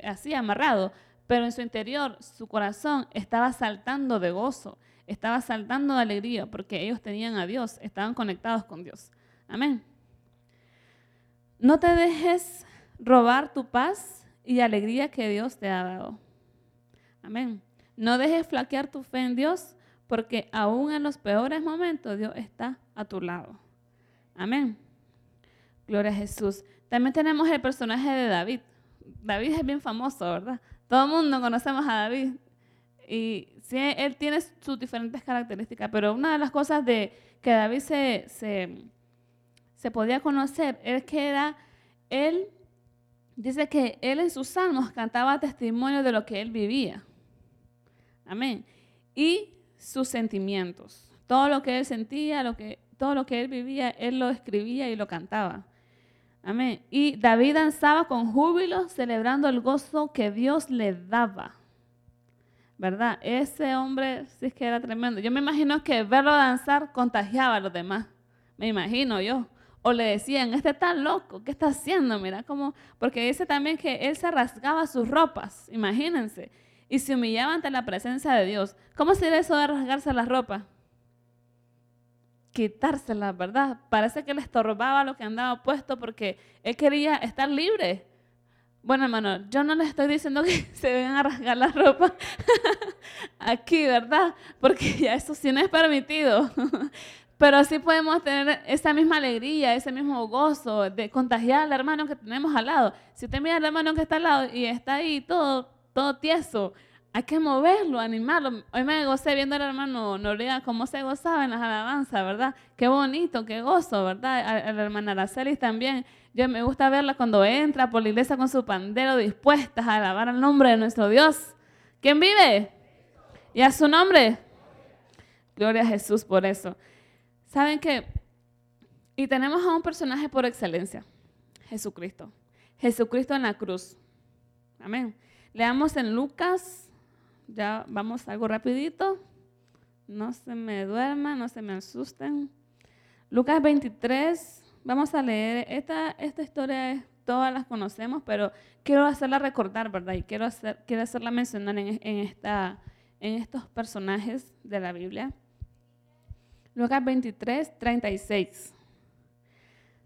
así amarrados, pero en su interior, su corazón estaba saltando de gozo, estaba saltando de alegría, porque ellos tenían a Dios, estaban conectados con Dios. Amén. No te dejes robar tu paz y alegría que Dios te ha dado. Amén. No dejes flaquear tu fe en Dios, porque aún en los peores momentos Dios está a tu lado. Amén. Gloria a Jesús. También tenemos el personaje de David. David es bien famoso, ¿verdad? Todo el mundo conocemos a David. Y sí, él tiene sus diferentes características, pero una de las cosas de que David se, se, se podía conocer es que era, él, dice que él en sus salmos cantaba testimonio de lo que él vivía. Amén. Y sus sentimientos. Todo lo que él sentía, lo que, todo lo que él vivía, él lo escribía y lo cantaba. Amén. Y David danzaba con júbilo, celebrando el gozo que Dios le daba. ¿Verdad? Ese hombre sí que era tremendo. Yo me imagino que verlo danzar contagiaba a los demás. Me imagino yo. O le decían, este está loco, ¿qué está haciendo? Mira cómo. Porque dice también que él se rasgaba sus ropas, imagínense y se humillaba ante la presencia de Dios. ¿Cómo sería eso de rasgarse la ropa? Quitársela, ¿verdad? Parece que le estorbaba lo que andaba puesto porque él quería estar libre. Bueno, hermano, yo no le estoy diciendo que se vengan a rasgar la ropa aquí, ¿verdad? Porque ya eso sí no es permitido. Pero sí podemos tener esa misma alegría, ese mismo gozo de contagiar al hermano que tenemos al lado. Si usted mira al hermano que está al lado y está ahí todo todo tieso. Hay que moverlo, animarlo. Hoy me gocé viendo al hermano Noriega cómo se gozaba en las alabanzas, ¿verdad? Qué bonito, qué gozo, ¿verdad? A, la hermana Araceli también. Yo me gusta verla cuando entra por la iglesia con su pandero dispuesta a alabar al nombre de nuestro Dios. ¿Quién vive? ¿Y a su nombre? Gloria a Jesús por eso. ¿Saben qué? Y tenemos a un personaje por excelencia, Jesucristo. Jesucristo en la cruz. Amén. Leamos en Lucas, ya vamos algo rapidito. No se me duerman, no se me asusten. Lucas 23, vamos a leer, esta, esta historia todas las conocemos, pero quiero hacerla recordar, ¿verdad? Y quiero, quiero hacerla mencionar en, en, esta, en estos personajes de la Biblia. Lucas 23, 36.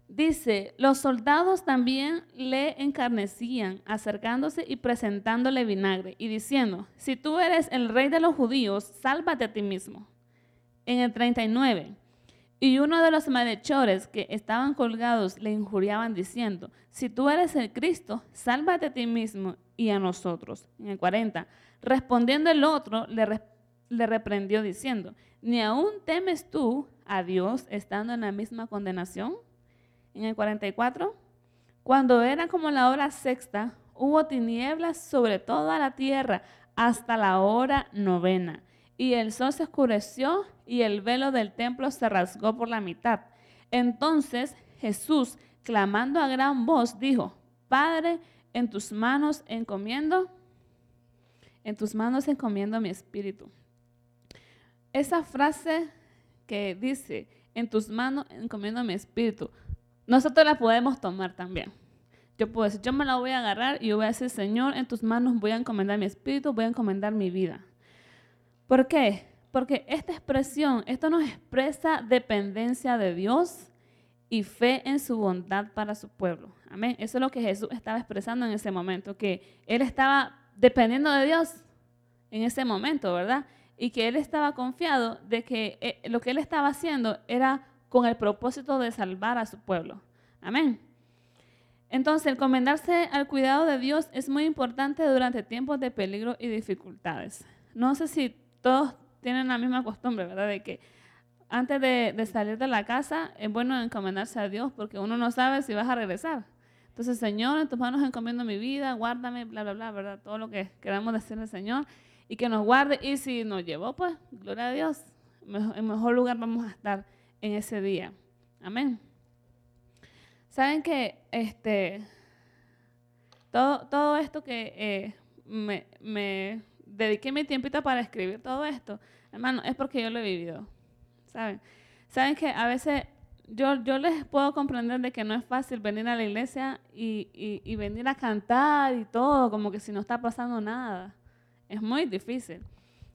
Dice, los soldados también le encarnecían, acercándose y presentándole vinagre, y diciendo, si tú eres el rey de los judíos, sálvate a ti mismo. En el 39, y uno de los malhechores que estaban colgados le injuriaban diciendo, si tú eres el Cristo, sálvate a ti mismo y a nosotros. En el 40, respondiendo el otro, le, le reprendió diciendo, ¿ni aún temes tú a Dios estando en la misma condenación? En el 44, cuando era como la hora sexta, hubo tinieblas sobre toda la tierra hasta la hora novena. y el sol se oscureció y el velo del templo se rasgó por la mitad. Entonces Jesús, clamando a gran voz, dijo, Padre, en tus manos encomiendo, en tus manos encomiendo mi espíritu. Esa frase que dice, en tus manos encomiendo mi espíritu, nosotros la podemos tomar también. Yo puedo decir, yo me la voy a agarrar y yo voy a decir, Señor, en tus manos voy a encomendar mi espíritu, voy a encomendar mi vida. ¿Por qué? Porque esta expresión, esto nos expresa dependencia de Dios y fe en su bondad para su pueblo. Amén. Eso es lo que Jesús estaba expresando en ese momento, que Él estaba dependiendo de Dios en ese momento, ¿verdad? Y que Él estaba confiado de que eh, lo que Él estaba haciendo era con el propósito de salvar a su pueblo. Amén. Entonces, encomendarse al cuidado de Dios es muy importante durante tiempos de peligro y dificultades. No sé si todos tienen la misma costumbre, ¿verdad? De que antes de, salir de la casa es bueno encomendarse a Dios porque uno no sabe si vas a regresar. Entonces, Señor, en tus manos encomiendo mi vida, guárdame, bla, bla, bla, ¿verdad? Todo lo que queramos decirle al Señor y que nos guarde. Y si nos llevó, pues, gloria a Dios, en mejor lugar vamos a estar en ese día. Amén. Saben que este, todo, todo esto que eh, me, me, dediqué mi tiempito para escribir todo esto, hermano, es porque yo lo he vivido. ¿Saben? Saben que a veces yo, yo les puedo comprender de que no es fácil venir a la iglesia y, y, y venir a cantar y todo, como que si no está pasando nada. Es muy difícil.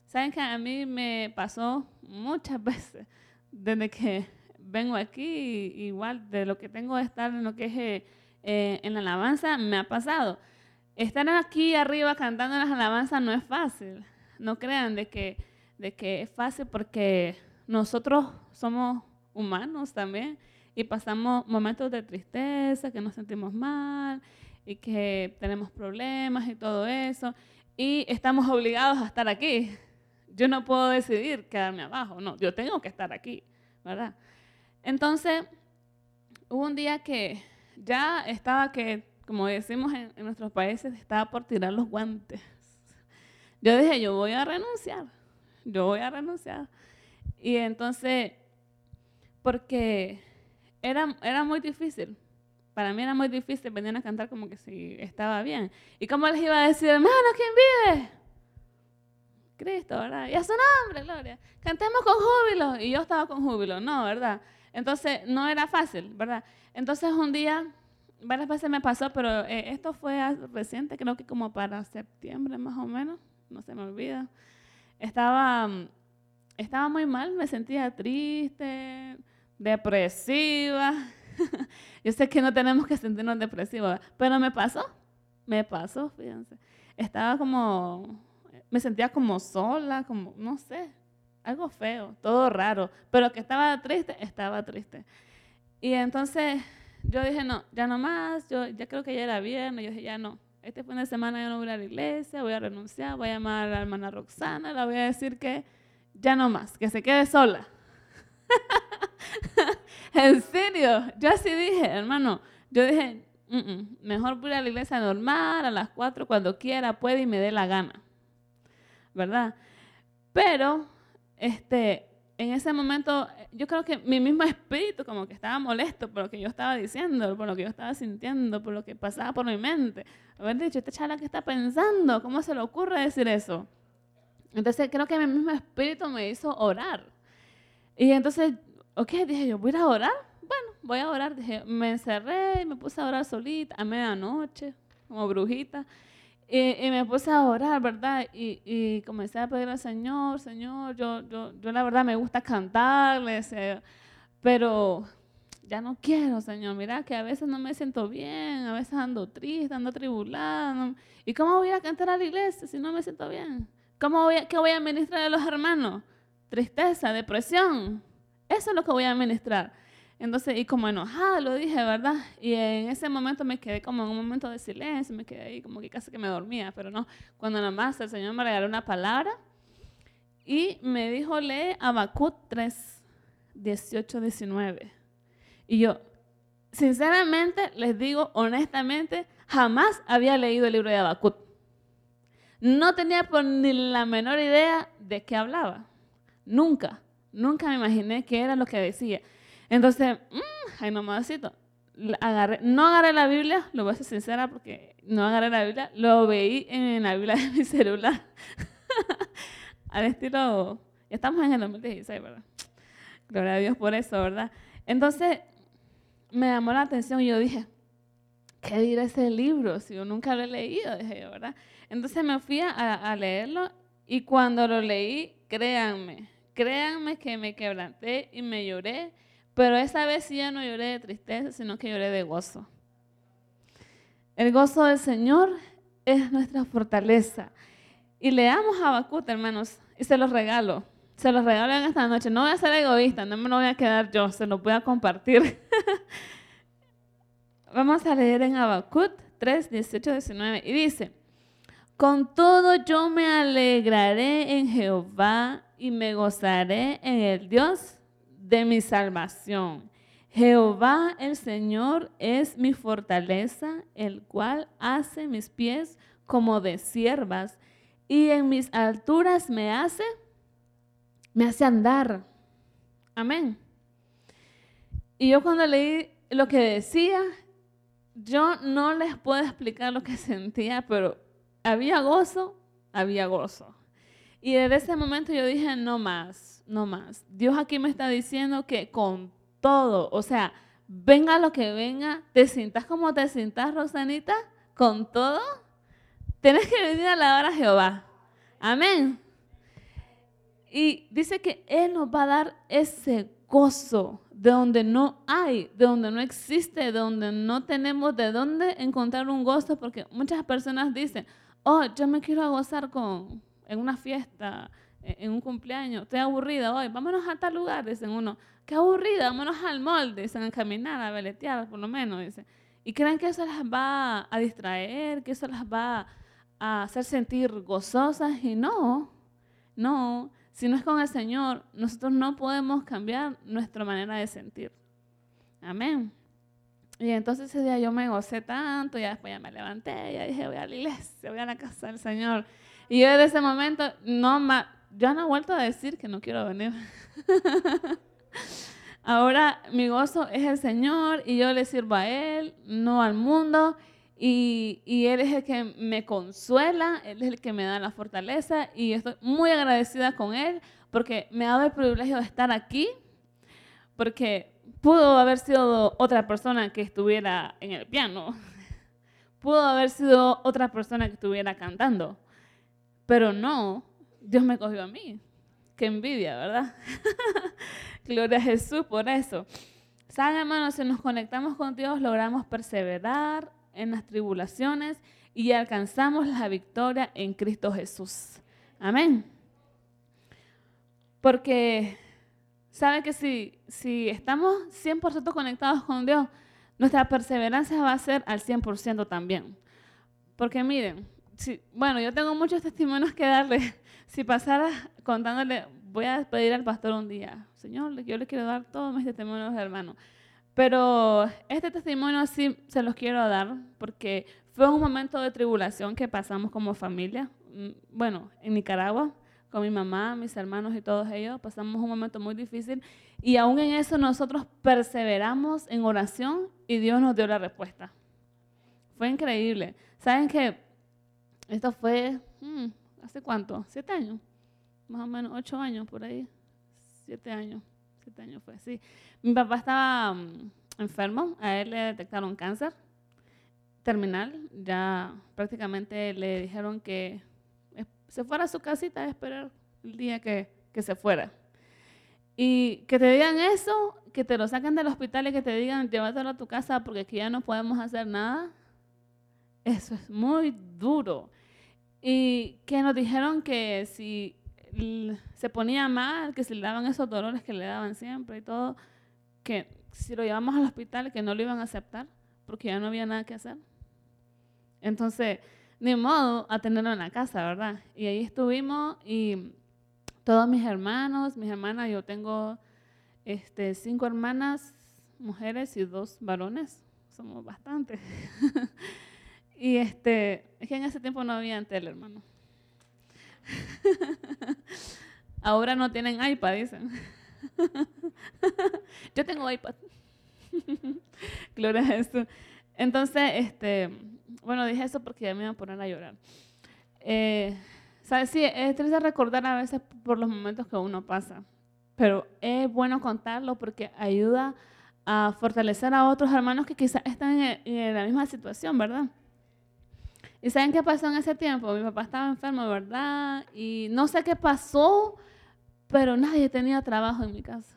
Saben que a mí me pasó muchas veces desde que vengo aquí, igual de lo que tengo de estar en lo que es eh, eh, en la alabanza, me ha pasado. Estar aquí arriba cantando las alabanzas no es fácil. No crean de que, de que es fácil porque nosotros somos humanos también y pasamos momentos de tristeza, que nos sentimos mal y que tenemos problemas y todo eso. Y estamos obligados a estar aquí. Yo no puedo decidir quedarme abajo, no, yo tengo que estar aquí, ¿verdad? Entonces, hubo un día que ya estaba que, como decimos en, nuestros países, estaba por tirar los guantes. Yo dije, yo voy a renunciar, yo voy a renunciar. Y entonces, porque era, era muy difícil, para mí era muy difícil venir a cantar como que si estaba bien. ¿Y cómo les iba a decir, hermano, quién vive? Cristo, ¿verdad? Y a su nombre, gloria. Cantemos con júbilo. Y yo estaba con júbilo, no, ¿verdad? Entonces, no era fácil, ¿verdad? Entonces, un día, varias veces me pasó, pero eh, esto fue reciente, creo que como para septiembre más o menos, no se me olvida. Estaba, estaba muy mal, me sentía triste, depresiva. Yo sé que no tenemos que sentirnos depresivos, pero me pasó, me pasó, fíjense. Estaba como, me sentía como sola, como, no sé, algo feo, todo raro, pero que estaba triste, estaba triste. Y entonces yo dije, no, ya no más, yo ya creo que ya era viernes, yo dije, ya no, este fin de semana yo no voy a la iglesia, voy a renunciar, voy a llamar a la hermana Roxana, le voy a decir que ya no más, que se quede sola. en serio, yo así dije, hermano, yo dije, mejor voy a la iglesia normal, a las cuatro, cuando quiera, puede y me dé la gana, ¿verdad? Pero este, en ese momento, yo creo que mi mismo espíritu como que estaba molesto por lo que yo estaba diciendo, por lo que yo estaba sintiendo, por lo que pasaba por mi mente. Haber dicho, esta chala que está pensando, ¿cómo se le ocurre decir eso? Entonces creo que mi mismo espíritu me hizo orar. Y entonces, ok, dije yo, ¿voy a orar? Bueno, voy a orar. Dije, me encerré y me puse a orar solita a medianoche, como brujita. Y, me puse a orar, ¿verdad? Y, y, comencé a pedir al Señor, Señor, yo, yo, yo la verdad me gusta cantarle, pero ya no quiero, Señor. Mira que a veces no me siento bien, a veces ando triste, ando tribulada. ¿Y cómo voy a cantar a la iglesia si no me siento bien? ¿Cómo voy a, ¿Qué voy a ministrar a los hermanos? Tristeza, depresión. Eso es lo que voy a ministrar. Entonces, y como enojada lo dije, ¿verdad? Y en ese momento me quedé como en un momento de silencio, me quedé ahí como que casi que me dormía, pero no. Cuando nada más el Señor me regaló una palabra y me dijo, lee Habacuc 3, 18, 19. Y yo, sinceramente, les digo honestamente, jamás había leído el libro de Habacuc. No tenía por ni la menor idea de qué hablaba. Nunca, nunca me imaginé qué era lo que decía. Entonces, mmm, ay, nomásito. Agarré, no agarré la Biblia, lo voy a ser sincera porque no agarré la Biblia, lo veí en la Biblia de mi celular. Al estilo, ya estamos en el 2016, ¿verdad? Gloria a Dios por eso, ¿verdad? Entonces, me llamó la atención y yo dije, ¿qué dirá ese libro? Si yo nunca lo he leído, dije yo, ¿verdad? Entonces me fui a, leerlo y cuando lo leí, créanme, créanme que me quebranté y me lloré, pero esa vez ya no lloré de tristeza, sino que lloré de gozo. El gozo del Señor es nuestra fortaleza. Y leamos a Habacuc, hermanos, y se los regalo. Se los regalo en esta noche. No voy a ser egoísta, no me lo voy a quedar yo, se los voy a compartir. Vamos a leer en Habacuc 3, 18, 19. Y dice, con todo yo me alegraré en Jehová y me gozaré en el Dios de mi salvación. Jehová el Señor es mi fortaleza, el cual hace mis pies como de siervas y en mis alturas me hace, me hace andar. Amén. Y yo cuando leí lo que decía, yo no les puedo explicar lo que sentía, pero había gozo, había gozo. Y desde ese momento yo dije, no más, no más. Dios aquí me está diciendo que con todo, o sea, venga lo que venga, te sientas como te sientas, Rosanita, con todo, tienes que venir a la hora Jehová. Amén. Y dice que Él nos va a dar ese gozo de donde no hay, de donde no existe, de donde no tenemos de dónde encontrar un gozo, porque muchas personas dicen, oh, yo me quiero gozar con, en una fiesta, en un cumpleaños, estoy aburrida hoy, vámonos a tal lugar, dicen uno, qué aburrida, vámonos al mall, dicen, a caminar, a veletear, por lo menos, dicen. Y creen que eso las va a distraer, que eso las va a hacer sentir gozosas, y no, no, si no es con el Señor, nosotros no podemos cambiar nuestra manera de sentir. Amén. Y entonces ese día yo me gocé tanto, ya después ya me levanté, ya dije, voy a la iglesia, voy a la casa del Señor. Y desde ese momento, no yo no he vuelto a decir que no quiero venir. Ahora mi gozo es el Señor y yo le sirvo a Él, no al mundo. Y, y, Él es el que me consuela, Él es el que me da la fortaleza y estoy muy agradecida con Él porque me ha dado el privilegio de estar aquí, porque Pudo haber sido otra persona que estuviera en el piano. Pudo haber sido otra persona que estuviera cantando. Pero no, Dios me cogió a mí. Qué envidia, ¿verdad? Gloria a Jesús por eso. Saben, hermanos, si nos conectamos con Dios, logramos perseverar en las tribulaciones y alcanzamos la victoria en Cristo Jesús. Amén. Porque sabe que si, si estamos 100% conectados con Dios, nuestra perseverancia va a ser al 100% también. Porque miren, si, bueno, yo tengo muchos testimonios que darle. Si pasara contándole, voy a pedir al pastor un día, Señor, yo le quiero dar todos mis testimonios, hermano. Pero este testimonio sí se los quiero dar porque fue un momento de tribulación que pasamos como familia. Mm, bueno, en Nicaragua, con mi mamá, mis hermanos y todos ellos. Pasamos un momento muy difícil y aún en eso nosotros perseveramos en oración y Dios nos dio la respuesta. Fue increíble. ¿Saben que esto fue, hmm, ¿hace cuánto? ¿Siete años? Más o menos ocho años por ahí. Siete años. Siete años fue, sí. Mi papá estaba mm, enfermo, a él le detectaron cáncer terminal, ya prácticamente le dijeron que se fuera a su casita a esperar el día que, que se fuera. Y que te digan eso, que te lo saquen del hospital y que te digan llévatelo a tu casa porque aquí ya no podemos hacer nada, eso es muy duro. Y que nos dijeron que si se ponía mal, que si le daban esos dolores que le daban siempre y todo, que si lo llevamos al hospital, que no lo iban a aceptar porque ya no había nada que hacer. Entonces, ni modo a tenerlo en la casa, ¿verdad? Y ahí estuvimos y todos mis hermanos, mis hermanas, yo tengo este, cinco hermanas, mujeres y dos varones, somos bastantes. y este, es que en ese tiempo no había tele, hermano. Ahora no tienen iPad, dicen. Yo tengo iPad. Gloria a Jesús. Entonces, este, bueno, dije eso porque ya me iba a poner a llorar. Eh, ¿sabes? Sí, es triste recordar a veces por los momentos que uno pasa, pero es bueno contarlo porque ayuda a fortalecer a otros hermanos que quizás están en, la misma situación, ¿verdad? ¿Y saben qué pasó en ese tiempo? Mi papá estaba enfermo, ¿verdad? Y no sé qué pasó, pero nadie tenía trabajo en mi casa.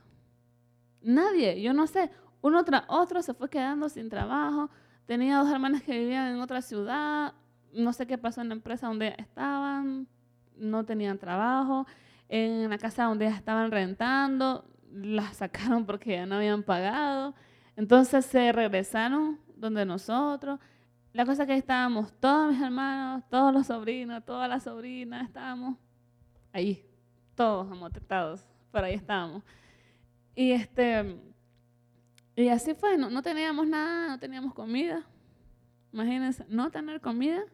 Nadie, yo no sé. Uno tras otro se fue quedando sin trabajo. Tenía dos hermanas que vivían en otra ciudad. No sé qué pasó en la empresa donde estaban. No tenían trabajo. En la casa donde estaban rentando, las sacaron porque ya no habían pagado. Entonces se regresaron donde nosotros. La cosa es que estábamos todos mis hermanos, todos los sobrinos, todas las sobrinas, estábamos ahí, todos amotetados, pero ahí estábamos. Y este y así fue, no, teníamos nada, no teníamos comida. Imagínense, no tener comida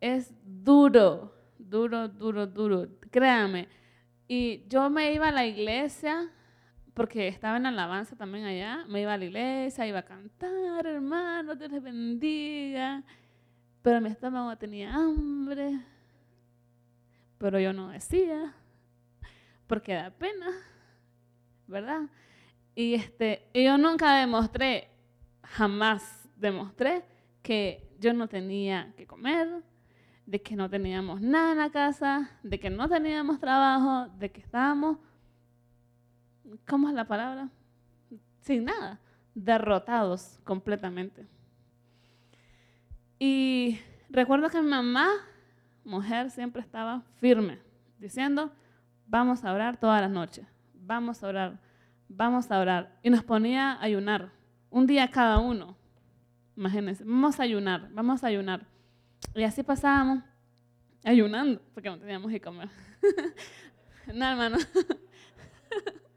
es duro, duro, duro, duro. Créame. Y yo me iba a la iglesia, porque estaba en alabanza también allá, me iba a la iglesia, iba a cantar, hermano, Dios les bendiga. Pero mi estómago tenía hambre, pero yo no decía, porque da pena, ¿verdad? Y este, yo nunca demostré, jamás demostré que yo no tenía que comer, de que no teníamos nada en la casa, de que no teníamos trabajo, de que estábamos, ¿cómo es la palabra? Sin nada, derrotados completamente. Y recuerdo que mi mamá, mujer, siempre estaba firme, diciendo, vamos a orar todas las noches, vamos a orar vamos a orar. Y nos ponía a ayunar, un día cada uno. Imagínense, vamos a ayunar, vamos a ayunar. Y así pasábamos ayunando, porque no teníamos que comer. no, hermano.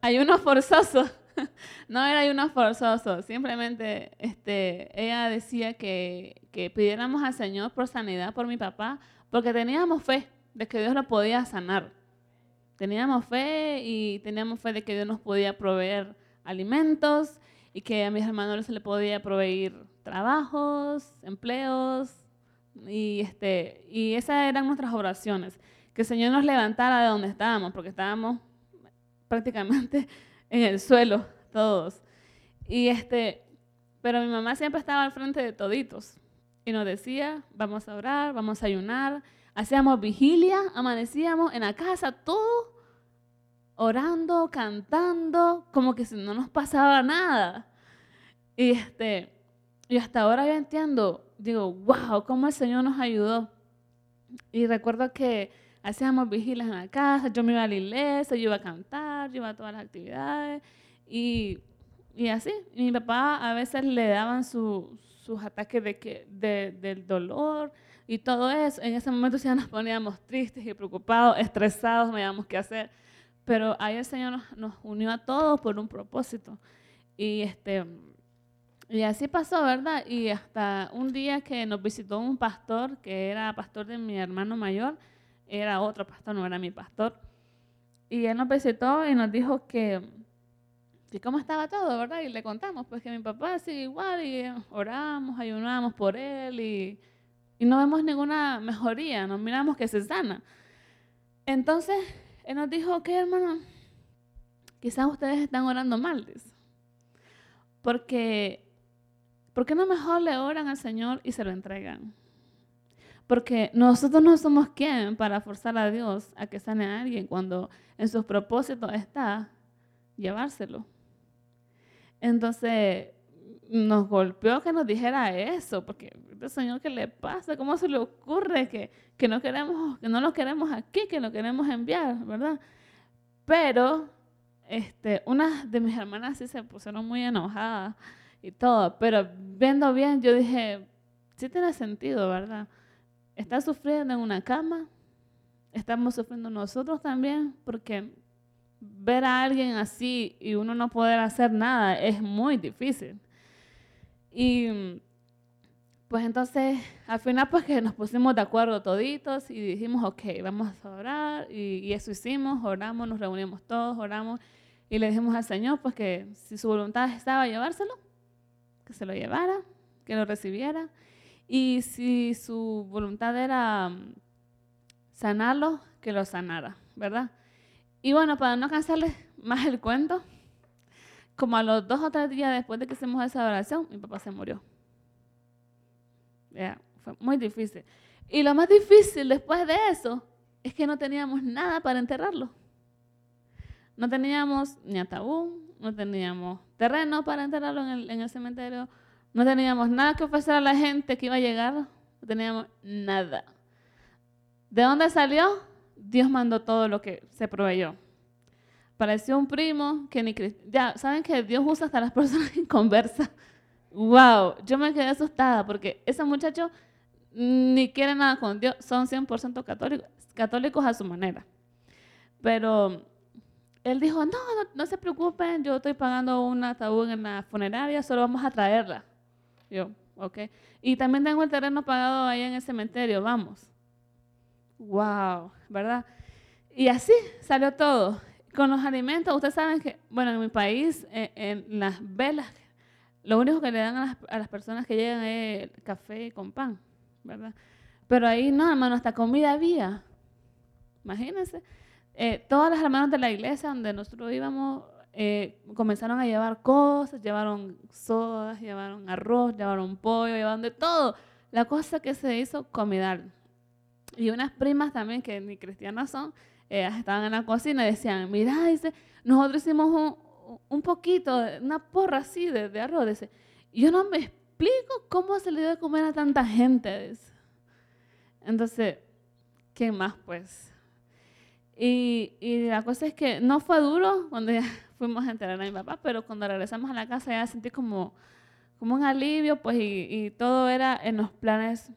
ayuno forzoso. no era ayuno forzoso, simplemente este, ella decía que, que pidiéramos al Señor por sanidad por mi papá, porque teníamos fe de que Dios lo podía sanar. Teníamos fe y teníamos fe de que Dios nos podía proveer alimentos y que a mis hermanos se les podía proveer trabajos, empleos y, este, y esas eran nuestras oraciones. Que el Señor nos levantara de donde estábamos, porque estábamos prácticamente en el suelo todos. Y este, pero mi mamá siempre estaba al frente de toditos y nos decía, vamos a orar, vamos a ayunar hacíamos vigilia, amanecíamos en la casa, todo orando, cantando, como que si no nos pasaba nada. Y, este, y hasta ahora yo entiendo, digo, wow, cómo el Señor nos ayudó. Y recuerdo que hacíamos vigilias en la casa, yo me iba a la iglesia, yo iba a cantar, yo iba a todas las actividades. Y, y así, mi papá a veces le daban sus ataques de que, de, del dolor, y todo eso, en ese momento ya nos poníamos tristes y preocupados, estresados, no sabíamos qué hacer. Pero ahí el Señor nos, unió a todos por un propósito. Y, este, y así pasó, ¿verdad? Y hasta un día que nos visitó un pastor, que era pastor de mi hermano mayor, era otro pastor, no era mi pastor. Y él nos visitó y nos dijo que, que cómo estaba todo, ¿verdad? Y le contamos, pues que mi papá sigue igual y oramos, ayunamos por él y y no vemos ninguna mejoría, nos miramos que se sana. Entonces, él nos dijo, ok, hermano, quizás ustedes están orando mal, Porque, ¿por qué no mejor le oran al Señor y se lo entregan? Porque nosotros no somos quien para forzar a Dios a que sane a alguien cuando en sus propósitos está llevárselo. Entonces, nos golpeó que nos dijera eso, porque el Señor, ¿qué le pasa? ¿Cómo se le ocurre que, que, no queremos, que no lo queremos aquí, que lo queremos enviar, verdad? Pero este, una de mis hermanas sí se pusieron muy enojadas y todo, pero viendo bien, yo dije, sí tiene sentido, ¿verdad? Está sufriendo en una cama, estamos sufriendo nosotros también, porque ver a alguien así y uno no poder hacer nada es muy difícil. Y pues entonces, al final, pues que nos pusimos de acuerdo toditos y dijimos, ok, vamos a orar. Y, y, eso hicimos, oramos, nos reunimos todos, oramos. Y le dijimos al Señor, pues que si su voluntad estaba llevárselo, que se lo llevara, que lo recibiera. Y si su voluntad era mm, sanarlo, que lo sanara, ¿verdad? Y bueno, para no cansarles más el cuento, como a los dos o tres días después de que hicimos esa oración, mi papá se murió fue muy difícil. Y lo más difícil después de eso es que no teníamos nada para enterrarlo. No teníamos ni ataúd, no teníamos terreno para enterrarlo en el, en el cementerio, no teníamos nada que ofrecer a la gente que iba a llegar, no teníamos nada. ¿De dónde salió? Dios mandó todo lo que se proveyó. Pareció un primo que ni... Ya, ¿saben que Dios usa hasta las personas en conversa? Wow, yo me quedé asustada porque ese muchacho ni quiere nada con Dios, son 100% católicos, católicos a su manera. Pero él dijo, no, no, se preocupen, yo estoy pagando un ataúd en la funeraria, solo vamos a traerla. Yo, ok. Y también tengo el terreno pagado ahí en el cementerio, vamos. Wow, ¿verdad? Y así salió todo. Con los alimentos, ustedes saben que, bueno, en mi país, en, en las velas lo único que le dan a las, personas que llegan es café con pan, ¿verdad? Pero ahí no, hermano, hasta comida había. Imagínense. Eh, todas las hermanas de la iglesia donde nosotros íbamos eh, comenzaron a llevar cosas, llevaron sodas, llevaron arroz, llevaron pollo, llevaron de todo. La cosa que se hizo, comida. Y unas primas también, que ni cristianas son, estaban en la cocina y decían, mira, dice, nosotros hicimos un, un poquito, una porra así de, arroz. Dice, yo no me explico cómo se le dio de comer a tanta gente. Entonces, ¿qué más pues? Y, y, la cosa es que no fue duro cuando ya fuimos a enterar a mi papá, pero cuando regresamos a la casa ya sentí como, como un alivio, pues, y, todo era en los planes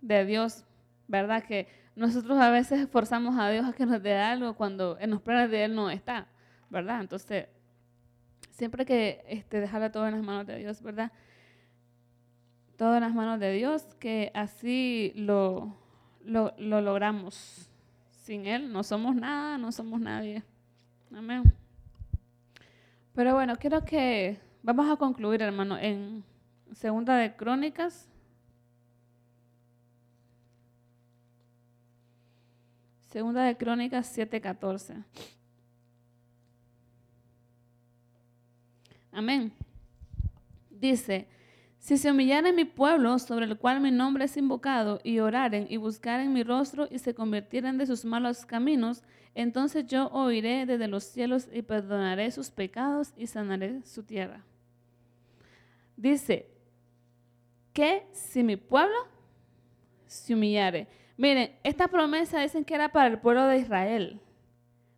de Dios, ¿verdad? Que nosotros a veces forzamos a Dios a que nos dé algo cuando en los planes de Él no está, ¿verdad? Entonces, siempre que este, todo en las manos de Dios, ¿verdad? Todo en las manos de Dios, que así lo, lo, lo logramos. Sin Él no somos nada, no somos nadie. Amén. Pero bueno, quiero que vamos a concluir, hermano, en Segunda de Crónicas. Segunda de Crónicas 7:14. Amén. Dice, si se humillaren mi pueblo sobre el cual mi nombre es invocado y oraren y buscaren mi rostro y se convirtieren de sus malos caminos, entonces yo oiré desde los cielos y perdonaré sus pecados y sanaré su tierra. Dice, que si mi pueblo se humillare. Miren, esta promesa dicen que era para el pueblo de Israel,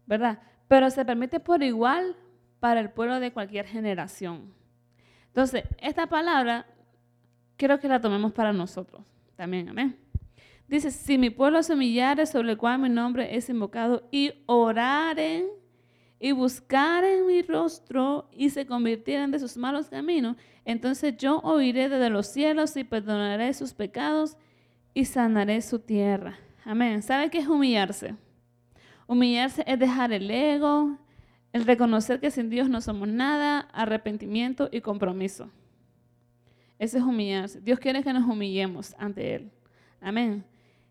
¿verdad? Pero se permite por igual para el pueblo de cualquier generación. Entonces, esta palabra quiero que la tomemos para nosotros también, amén. Dice, si mi pueblo se humillare sobre el cual mi nombre es invocado y oraren y buscaren mi rostro y se convirtieren de sus malos caminos, entonces yo oiré desde los cielos y perdonaré sus pecados y sanaré su tierra. Amén. ¿Sabe qué es humillarse? Humillarse es dejar el ego, el reconocer que sin Dios no somos nada, arrepentimiento y compromiso. Ese es humillarse. Dios quiere que nos humillemos ante Él. Amén.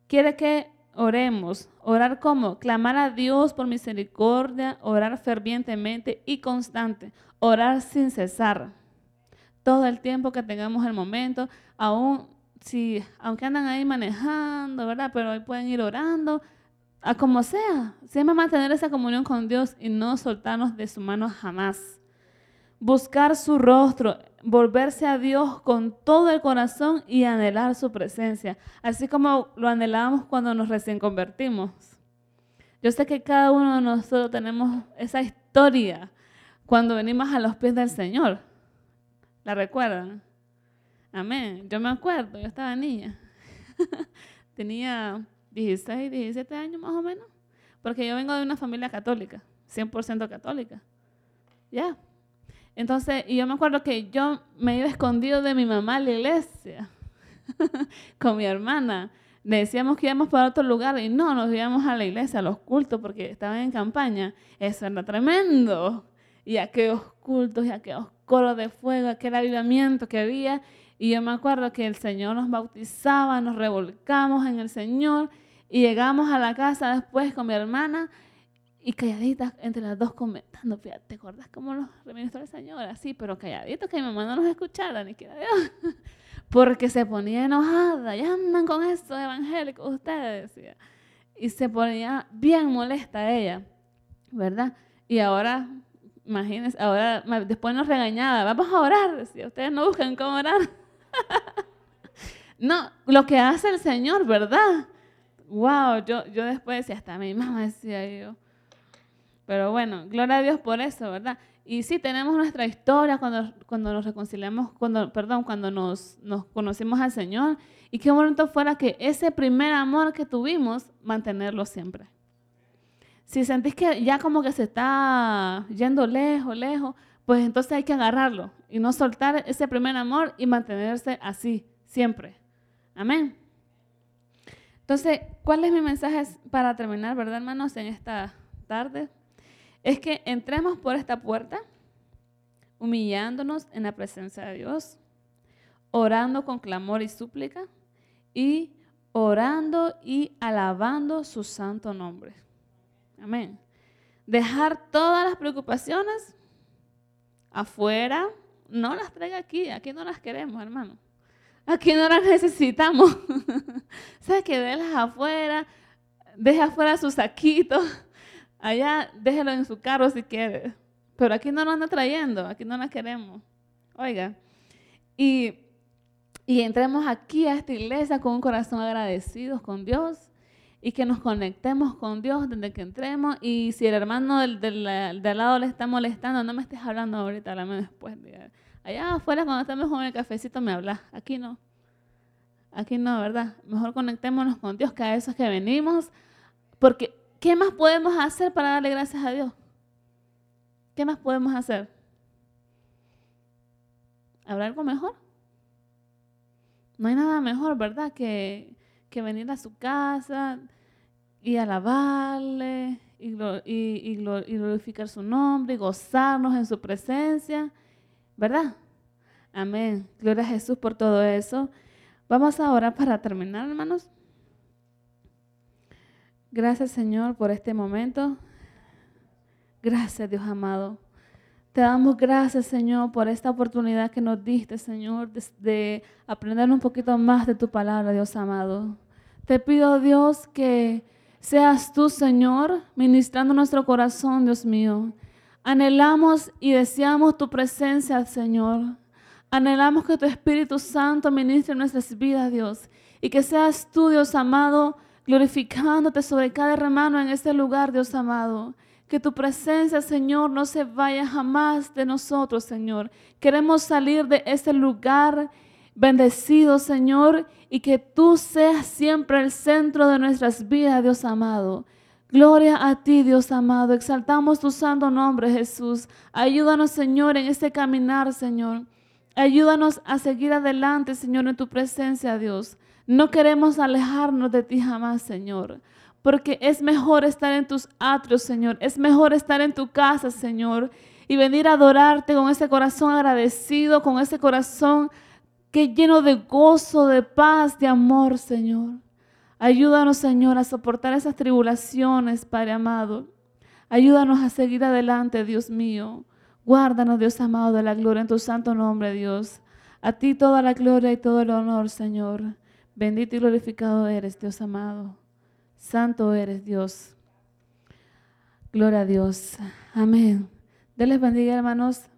Quiere que oremos. ¿Orar cómo? Clamar a Dios por misericordia, orar fervientemente y constante. Orar sin cesar. Todo el tiempo que tengamos el momento, aún si, aunque andan ahí manejando, ¿verdad? Pero hoy pueden ir orando, a como sea, siempre mantener esa comunión con Dios y no soltarnos de su mano jamás. Buscar su rostro, volverse a Dios con todo el corazón y anhelar su presencia, así como lo anhelamos cuando nos recién convertimos. Yo sé que cada uno de nosotros tenemos esa historia cuando venimos a los pies del Señor. ¿La recuerdan? Amén. Yo me acuerdo, yo estaba niña. Tenía 16, 17 años más o menos, porque yo vengo de una familia católica, 100% católica. Ya. Entonces, y yo me acuerdo que yo me iba escondido de mi mamá a la iglesia. con mi hermana. Decíamos que íbamos para otro lugar y no, nos íbamos a la iglesia, a los cultos, porque estaban en campaña. Eso era tremendo. Y aquellos cultos y aquellos coros de fuego, aquel avivamiento que había. Y yo me acuerdo que el Señor nos bautizaba, nos revolcamos en el Señor y llegamos a la casa después con mi hermana y calladitas entre las dos comentando. ¿te acuerdas cómo nos reministró el Señor? Así, pero calladitos que mi mamá no nos escuchara, ni quiera Dios. Porque se ponía enojada, ya andan con esto evangélicos ustedes, decía. Y se ponía bien molesta ella, ¿verdad? Y ahora, imagínense, ahora después nos regañaba, vamos a orar, decía, ustedes no buscan cómo orar. no, lo que hace el Señor, ¿verdad? Wow, yo, yo después decía, hasta mi mamá decía yo. Pero bueno, gloria a Dios por eso, ¿verdad? Y sí, tenemos nuestra historia cuando, cuando nos reconciliamos, cuando, perdón, cuando nos, nos conocimos al Señor. Y qué bonito fuera que ese primer amor que tuvimos, mantenerlo siempre. Si sentís que ya como que se está yendo lejos, lejos, pues entonces hay que agarrarlo y no soltar ese primer amor y mantenerse así, siempre. Amén. Entonces, ¿cuál es mi mensaje para terminar, verdad, hermanos, en esta tarde? Es que entremos por esta puerta, humillándonos en la presencia de Dios, orando con clamor y súplica y orando y alabando su santo nombre. Amén. Dejar todas las preocupaciones afuera, no las traiga aquí, aquí no las queremos, hermano. Aquí no las necesitamos. ¿Sabes que Délas afuera, deja afuera su saquito, allá déjelo en su carro si quiere. Pero aquí no lo anda trayendo, aquí no las queremos. Oiga, y, y entremos aquí a esta iglesia con un corazón agradecido con Dios y que nos conectemos con Dios desde que entremos. Y si el hermano del, del, del lado le está molestando, no me estés hablando ahorita, háblame después. Allá afuera, cuando estemos con el cafecito, me hablas. Aquí no. Aquí no, ¿verdad? Mejor conectémonos con Dios, que a eso es que venimos. Porque, ¿qué más podemos hacer para darle gracias a Dios? ¿Qué más podemos hacer? ¿Habrá algo mejor? No hay nada mejor, ¿verdad? Que que venir a su casa y alabarle y, y, glorificar su nombre y gozarnos en su presencia, ¿verdad? Amén. Gloria a Jesús por todo eso. Vamos ahora para terminar, hermanos. Gracias, Señor, por este momento. Gracias, Dios amado. Te damos gracias, Señor, por esta oportunidad que nos diste, Señor, de, aprender un poquito más de tu palabra, Dios amado. Te pido, Dios, que seas tú, Señor, ministrando nuestro corazón, Dios mío. Anhelamos y deseamos tu presencia, Señor. Anhelamos que tu Espíritu Santo ministre nuestras vidas, Dios. Y que seas tú, Dios amado, glorificándote sobre cada hermano en este lugar, Dios amado. Que tu presencia, Señor, no se vaya jamás de nosotros, Señor. Queremos salir de este lugar bendecido, Señor, y que tú seas siempre el centro de nuestras vidas, Dios amado. Gloria a ti, Dios amado. Exaltamos tu santo nombre, Jesús. Ayúdanos, Señor, en este caminar, Señor. Ayúdanos a seguir adelante, Señor, en tu presencia, Dios. No queremos alejarnos de ti jamás, Señor porque es mejor estar en tus atrios, Señor. Es mejor estar en tu casa, Señor, y venir a adorarte con ese corazón agradecido, con ese corazón que lleno de gozo, de paz, de amor, Señor. Ayúdanos, Señor, a soportar esas tribulaciones, Padre amado. Ayúdanos a seguir adelante, Dios mío. Guárdanos, Dios amado, de la gloria en tu santo nombre, Dios. A ti toda la gloria y todo el honor, Señor. Bendito y glorificado eres, Dios amado. Santo eres Dios. Gloria a Dios. Amén. Dios les bendiga, hermanos.